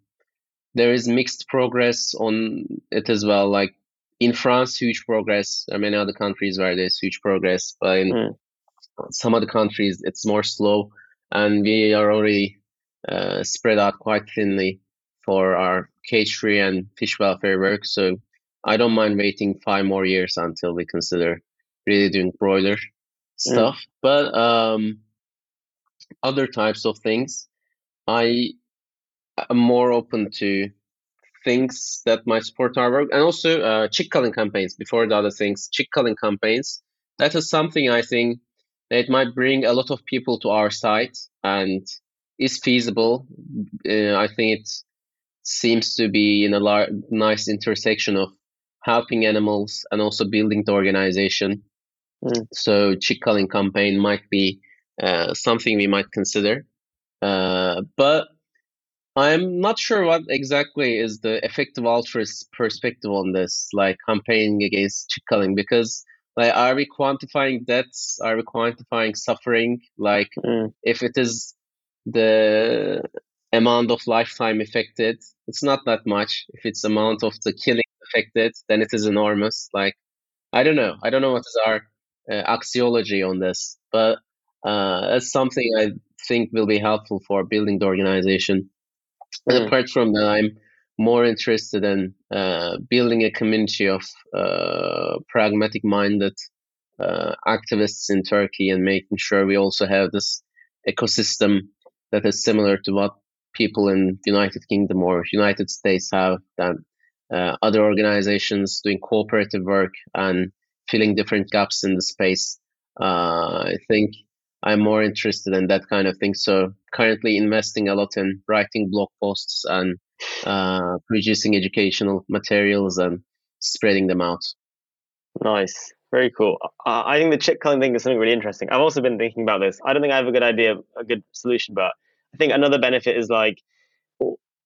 there is mixed progress on it as well. Like in France, huge progress. There are many other countries where there's huge progress, but in mm. some other countries, it's more slow. And we are already uh, spread out quite thinly for our cage free and fish welfare work. So I don't mind waiting five more years until we consider really doing broiler mm. stuff. Mm. But um, other types of things, I am more open to things that might support our work, and also uh, chick culling campaigns. Before the other things, chick culling campaigns. That is something I think that might bring a lot of people to our site and is feasible. Uh, I think it seems to be in a lar- nice intersection of helping animals and also building the organization. Mm. So chick culling campaign might be uh, something we might consider. Uh, but I'm not sure what exactly is the effective altruist perspective on this, like campaigning against chick culling, because like are we quantifying deaths? Are we quantifying suffering? Like mm. if it is the amount of lifetime affected, it's not that much. If it's amount of the killing affected, then it is enormous. Like I don't know. I don't know what is our uh, axiology on this, but uh, that's something I think will be helpful for building the organization. Mm. And apart from that, I'm more interested in uh, building a community of uh, pragmatic minded uh, activists in Turkey and making sure we also have this ecosystem that is similar to what people in the United Kingdom or United States have that uh, other organizations doing cooperative work and filling different gaps in the space. Uh, I think I'm more interested in that kind of thing. So currently investing a lot in writing blog posts and uh, producing educational materials and spreading them out. Nice. Very cool. Uh, I think the chick culling thing is something really interesting. I've also been thinking about this. I don't think I have a good idea, a good solution, but I think another benefit is like,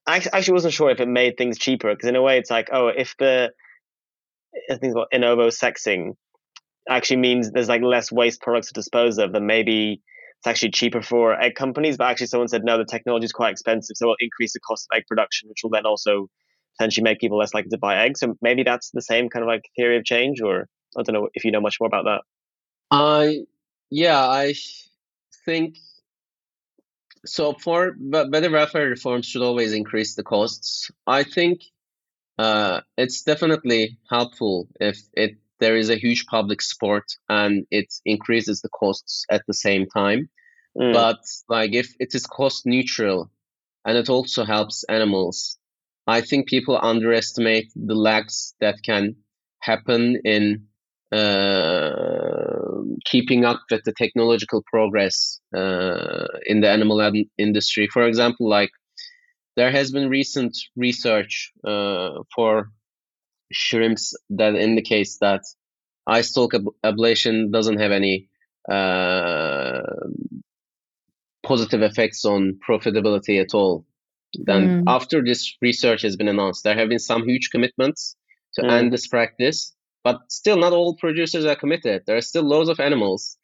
I actually wasn't sure if it made things cheaper because in a way it's like, oh, if the I think about in ovo sexing actually means there's like less waste products to dispose of, then maybe it's actually cheaper for egg companies. But actually, someone said no, the technology is quite expensive, so it'll increase the cost of egg production, which will then also potentially make people less likely to buy eggs. So maybe that's the same kind of like theory of change, or I don't know if you know much more about that. I yeah, I think so. For but better welfare reforms should always increase the costs. I think uh, it's definitely helpful if it there is a huge public support and it increases the costs at the same time. Mm. But like if it is cost neutral and it also helps animals, I think people underestimate the lags that can happen in uh, keeping up with the technological progress uh, in the animal industry. For example, like there has been recent research uh, for shrimps that indicates that eye stalk ab- ablation doesn't have any uh, positive effects on profitability at all. Then, mm. after this research has been announced, there have been some huge commitments to mm. end this practice, but still, not all producers are committed. There are still loads of animals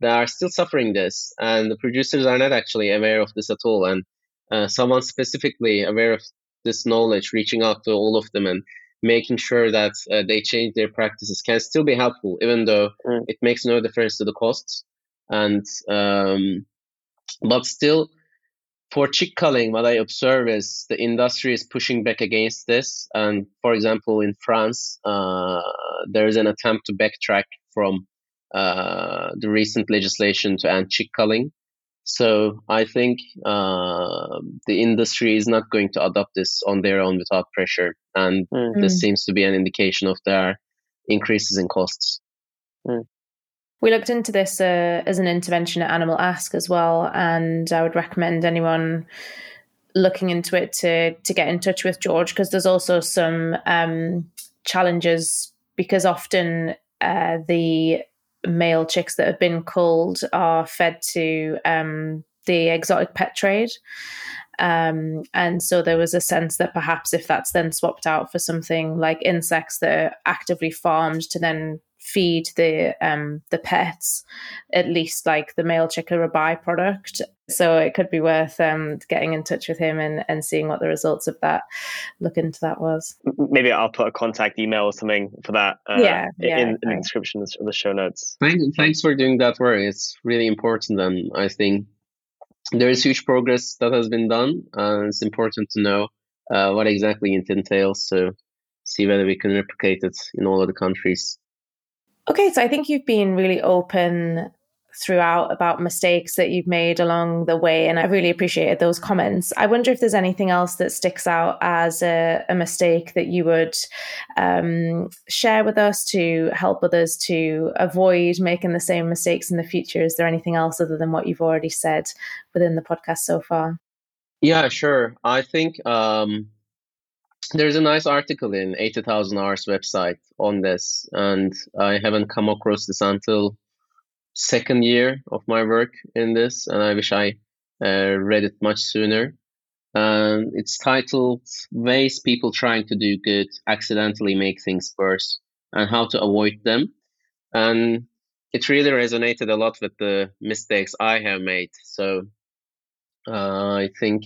that are still suffering this, and the producers are not actually aware of this at all. And uh, someone specifically aware of this knowledge, reaching out to all of them and making sure that uh, they change their practices can still be helpful, even though mm. it makes no difference to the costs. And um, but still, for chick culling, what I observe is the industry is pushing back against this. And for example, in France, uh, there is an attempt to backtrack from uh, the recent legislation to end chick culling. So I think uh, the industry is not going to adopt this on their own without pressure, and mm. this seems to be an indication of their increases in costs. Mm. We looked into this uh, as an intervention at Animal Ask as well, and I would recommend anyone looking into it to to get in touch with George because there's also some um, challenges because often uh, the male chicks that have been culled are fed to um, the exotic pet trade. Um, and so there was a sense that perhaps if that's then swapped out for something like insects that are actively farmed to then feed the um, the pets, at least like the male chick are a byproduct. So it could be worth um, getting in touch with him and, and seeing what the results of that look into that was. Maybe I'll put a contact email or something for that. Uh, yeah, yeah, in, in the description of the show notes. Thanks, thanks for doing that work. It's really important, and I think there is huge progress that has been done, and it's important to know uh, what exactly it entails. So see whether we can replicate it in all of the countries. Okay, so I think you've been really open throughout about mistakes that you've made along the way. And I really appreciated those comments. I wonder if there's anything else that sticks out as a, a mistake that you would um, share with us to help others to avoid making the same mistakes in the future. Is there anything else other than what you've already said within the podcast so far? Yeah, sure. I think um, there's a nice article in 80,000 Hours website on this, and I haven't come across this until second year of my work in this, and I wish I uh, read it much sooner. And it's titled Ways People Trying to Do Good Accidentally Make Things Worse and How to Avoid Them. And it really resonated a lot with the mistakes I have made. So uh, I think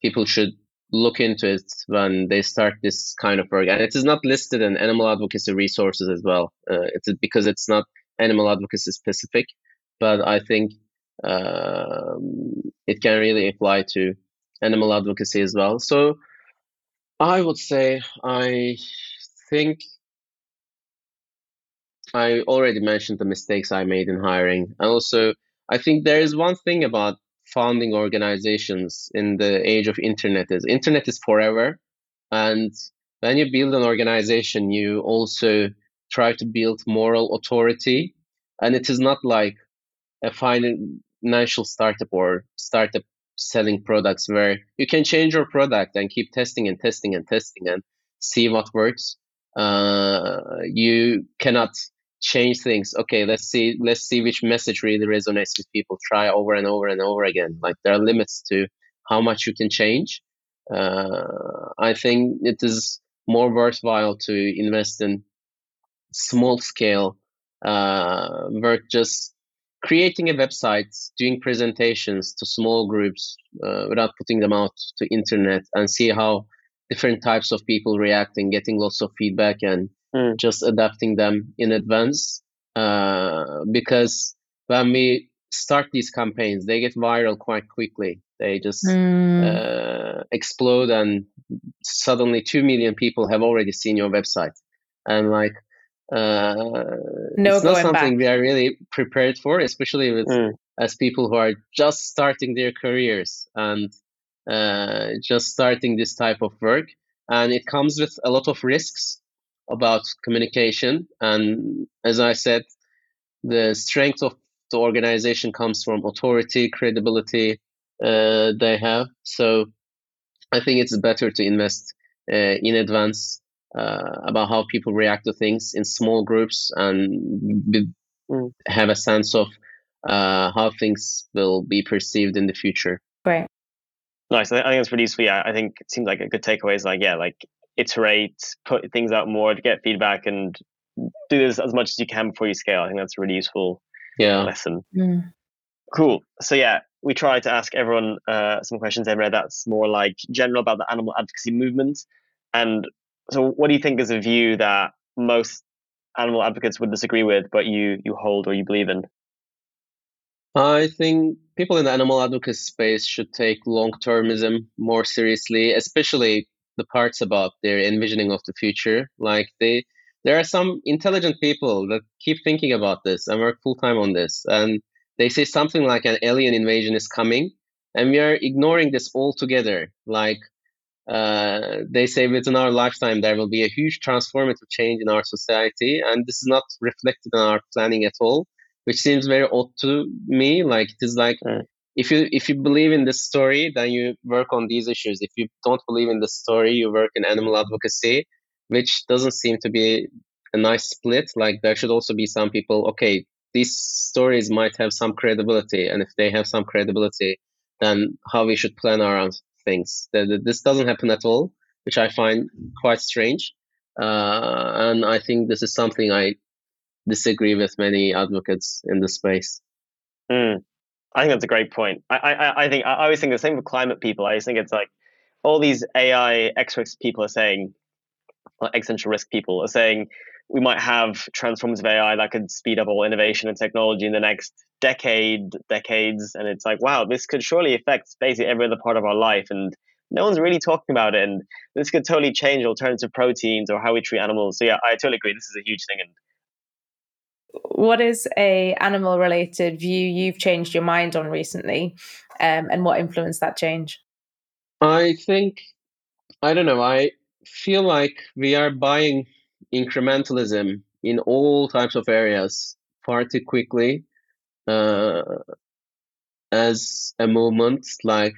people should look into it when they start this kind of work. And it is not listed in animal advocacy resources as well. Uh, it's because it's not animal advocacy specific, but I think um, it can really apply to animal advocacy as well. So I would say I think I already mentioned the mistakes I made in hiring. And also, I think there is one thing about founding organizations in the age of internet is internet is forever. And when you build an organization, you also try to build moral authority. And it is not like a financial startup or startup selling products where you can change your product and keep testing and testing and testing and see what works. Uh, you cannot change things. Okay, let's see, let's see which message really resonates with people. Try over and over and over again. Like there are limits to how much you can change. Uh, I think it is more worthwhile to invest in small scale uh, work, just creating a website, doing presentations to small groups uh, without putting them out to internet, and see how different types of people react and getting lots of feedback and mm. just adapting them in advance. Uh, because when we start these campaigns, they get viral quite quickly. They just mm. uh, explode, and suddenly two million people have already seen your website. And like, uh, no it's not something back. we are really prepared for, especially with mm. as people who are just starting their careers and uh, just starting this type of work. And it comes with a lot of risks about communication. And as I said, the strength of the organization comes from authority, credibility uh, they have. So I think it's better to invest uh, in advance uh, about how people react to things in small groups and be, mm. have a sense of uh, how things will be perceived in the future. Right. Nice. I think that's pretty useful. Yeah, I think it seems like a good takeaway is like, yeah, like iterate, put things out more to get feedback, and do this as much as you can before you scale. I think that's a really useful yeah. lesson. Mm. Cool. So yeah, we try to ask everyone uh, some questions every that's more like general about the animal advocacy movement. And so, what do you think is a view that most animal advocates would disagree with, but you you hold or you believe in? I think people in the animal advocacy space should take long termism more seriously, especially the parts about their envisioning of the future. Like they, there are some intelligent people that keep thinking about this and work full time on this, and they say something like an alien invasion is coming, and we are ignoring this altogether. Like uh, they say within our lifetime there will be a huge transformative change in our society, and this is not reflected in our planning at all, which seems very odd to me. Like it is like mm if you if you believe in this story, then you work on these issues. If you don't believe in the story, you work in animal advocacy, which doesn't seem to be a nice split. Like there should also be some people. Okay, these stories might have some credibility, and if they have some credibility, then how we should plan around things. This doesn't happen at all, which I find quite strange. Uh, and I think this is something I disagree with many advocates in the space. Mm. I think that's a great point. I, I, I think I always think the same for climate people. I just think it's like all these AI experts people are saying, or existential risk people are saying, we might have transformative AI that could speed up all innovation and technology in the next decade, decades. And it's like, wow, this could surely affect basically every other part of our life. And no one's really talking about it, and this could totally change alternative proteins or how we treat animals. So yeah, I totally agree. This is a huge thing, and what is a animal related view you've changed your mind on recently um, and what influenced that change? I think i don't know i feel like we are buying incrementalism in all types of areas far too quickly uh, as a movement like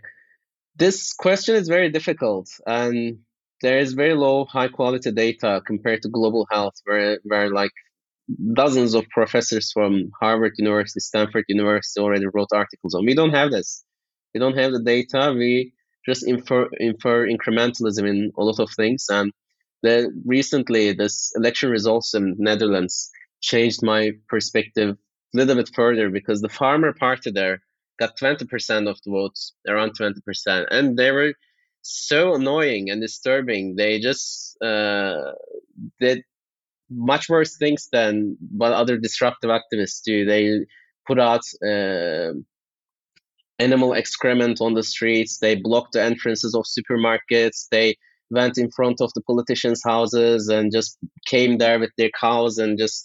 this question is very difficult and there is very low high quality data compared to global health where where like dozens of professors from Harvard University, Stanford University already wrote articles on. We don't have this. We don't have the data. We just infer infer incrementalism in a lot of things. And the, recently, this election results in Netherlands changed my perspective a little bit further because the farmer party there got 20% of the votes, around 20%. And they were so annoying and disturbing. They just uh, did much worse things than what other disruptive activists do. They put out uh, animal excrement on the streets. They blocked the entrances of supermarkets. They went in front of the politicians' houses and just came there with their cows and just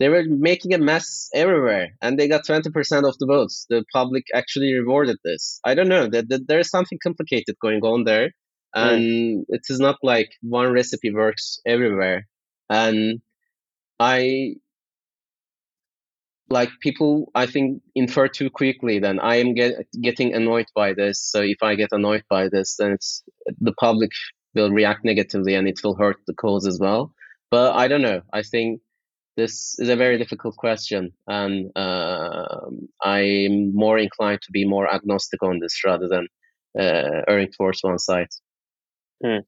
they were making a mess everywhere and they got 20% of the votes the public actually rewarded this i don't know that, that there's something complicated going on there and mm. it is not like one recipe works everywhere and I like people i think infer too quickly then i am get, getting annoyed by this. So if i get annoyed by this then it's the public will react negatively and it will hurt the cause as well. But i don't know. I think this is a very difficult question. And uh, i'm more inclined to be more agnostic on this rather than uh, erring towards one side. Hmm.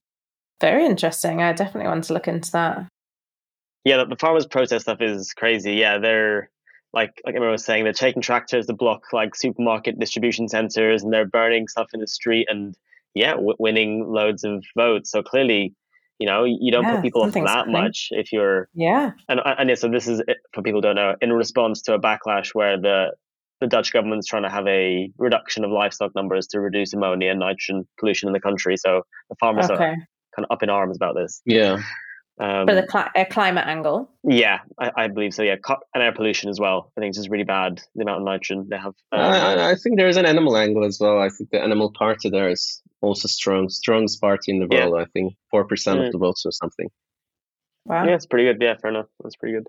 very interesting. I definitely want to look into that yeah, the, the farmers' protest stuff is crazy. Yeah, they're like like everyone was saying, they're taking tractors to block like supermarket distribution centers, and they're burning stuff in the street, and yeah, w- winning loads of votes. So clearly, you know, you don't yeah, put people off that happening. much if you're yeah. And and yeah, so this is for people who don't know, in response to a backlash where the the Dutch government's trying to have a reduction of livestock numbers to reduce ammonia and nitrogen pollution in the country. So the farmers okay. are kind of up in arms about this. Yeah. Um, For the cli- climate angle. Yeah, I, I, believe so. Yeah, and air pollution as well. I think it's just really bad the amount of nitrogen they have. Um, I, I, think there is an animal angle as well. I think the animal party there is also strong, strongest party in the world. Yeah. I think four percent mm. of the votes or something. Wow. Yeah, it's pretty good. Yeah, fair enough. That's pretty good.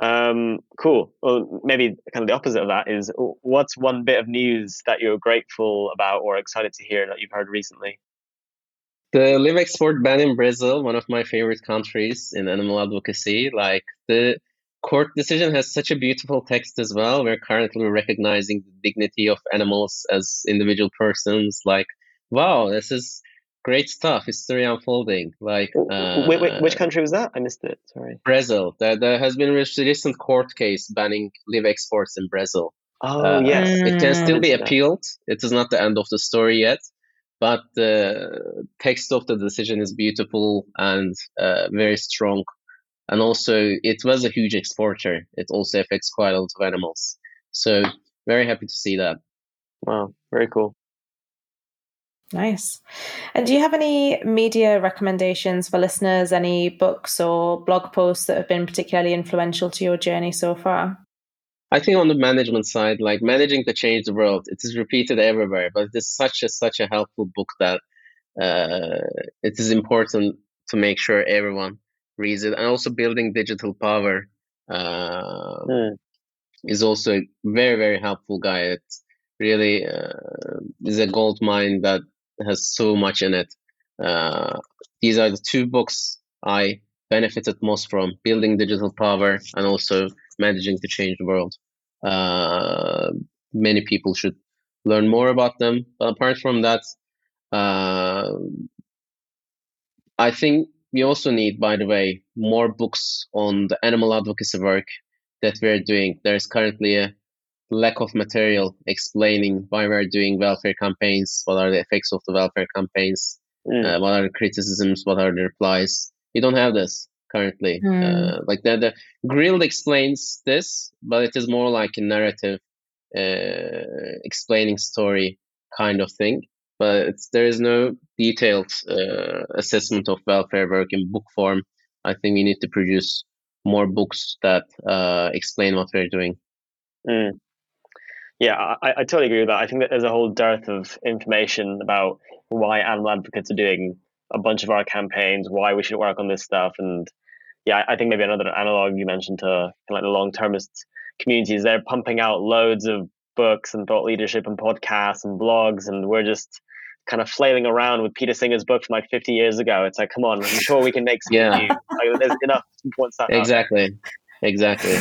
Um, cool. Well, maybe kind of the opposite of that is what's one bit of news that you're grateful about or excited to hear that you've heard recently? The live export ban in Brazil, one of my favorite countries in animal advocacy, like the court decision has such a beautiful text as well. We're currently recognizing the dignity of animals as individual persons. Like, wow, this is great stuff. History unfolding. Like, uh, wait, wait, which country was that? I missed it. Sorry. Brazil. There, there has been a recent court case banning live exports in Brazil. Oh uh, yes, it can still be appealed. It is not the end of the story yet but the text of the decision is beautiful and uh, very strong. And also, it was a huge exporter. It also affects quite a lot of animals. So, very happy to see that. Wow, very cool. Nice. And do you have any media recommendations for listeners? Any books or blog posts that have been particularly influential to your journey so far? I think on the management side, like managing to change the world, it is repeated everywhere, but it is such a such a helpful book that uh, it is important to make sure everyone reads it. And also building digital power uh, mm. is also a very very helpful guide. It really uh, is a gold mine that has so much in it. Uh, these are the two books I benefited most from: building digital power and also managing to change the world. Uh, many people should learn more about them. But apart from that, uh, I think we also need, by the way, more books on the animal advocacy work that we're doing. There's currently a lack of material explaining why we're doing welfare campaigns, what are the effects of the welfare campaigns, mm. uh, what are the criticisms, what are the replies. We don't have this currently. Mm. Uh, like the, the Grilled explains this, but it is more like a narrative, uh, explaining story kind of thing. but there is no detailed uh, assessment of welfare work in book form. I think we need to produce more books that uh, explain what we're doing. Mm. Yeah, I, I totally agree with that. I think that there's a whole dearth of information about why animal advocates are doing a bunch of our campaigns, why we should work on this stuff, and yeah, I think maybe another analog you mentioned to kind of like the long termist communities, they're pumping out loads of books and thought leadership and podcasts and blogs, and we're just kind of flailing around with Peter Singer's book from like 50 years ago. It's like, come on, I'm sure we can make some yeah. Like, there's enough important stuff. Exactly. Exactly.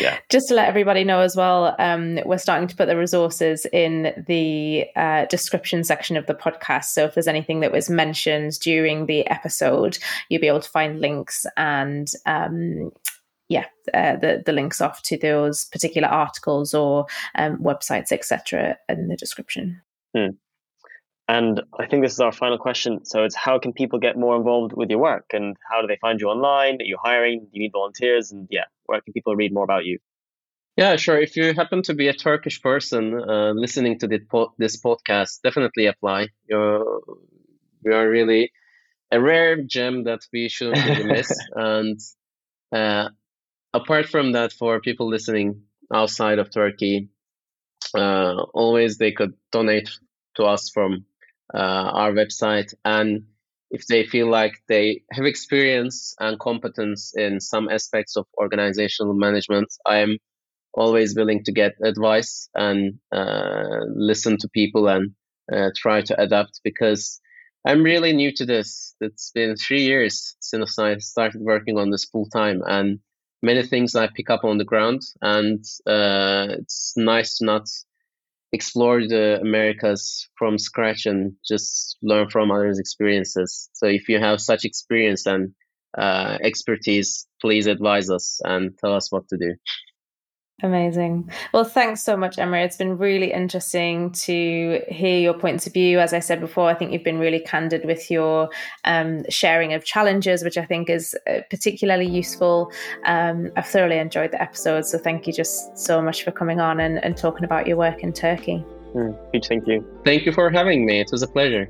Yeah. Just to let everybody know as well, um, we're starting to put the resources in the uh, description section of the podcast. So if there's anything that was mentioned during the episode, you'll be able to find links and um, yeah, uh, the the links off to those particular articles or um, websites, etc., in the description. Hmm. And I think this is our final question. So it's how can people get more involved with your work and how do they find you online? Are you hiring? Do you need volunteers? And yeah, where can people read more about you? Yeah, sure. If you happen to be a Turkish person uh, listening to this podcast, definitely apply. You're, you are really a rare gem that we shouldn't really miss. and uh, apart from that, for people listening outside of Turkey, uh, always they could donate to us from our website and if they feel like they have experience and competence in some aspects of organizational management, I am always willing to get advice and uh, listen to people and uh, try to adapt because I'm really new to this. It's been three years since I started working on this full time, and many things I pick up on the ground. And uh, it's nice to not explore the Americas from scratch and just learn from others' experiences. So if you have such experience and uh, expertise, please advise us and tell us what to do. Amazing. Well, thanks so much, Emre. It's been really interesting to hear your points of view. As I said before, I think you've been really candid with your um, sharing of challenges, which I think is uh, particularly useful. Um, I've thoroughly enjoyed the episode. So thank you just so much for coming on and, and talking about your work in Turkey. Mm, thank you. Thank you for having me. It was a pleasure.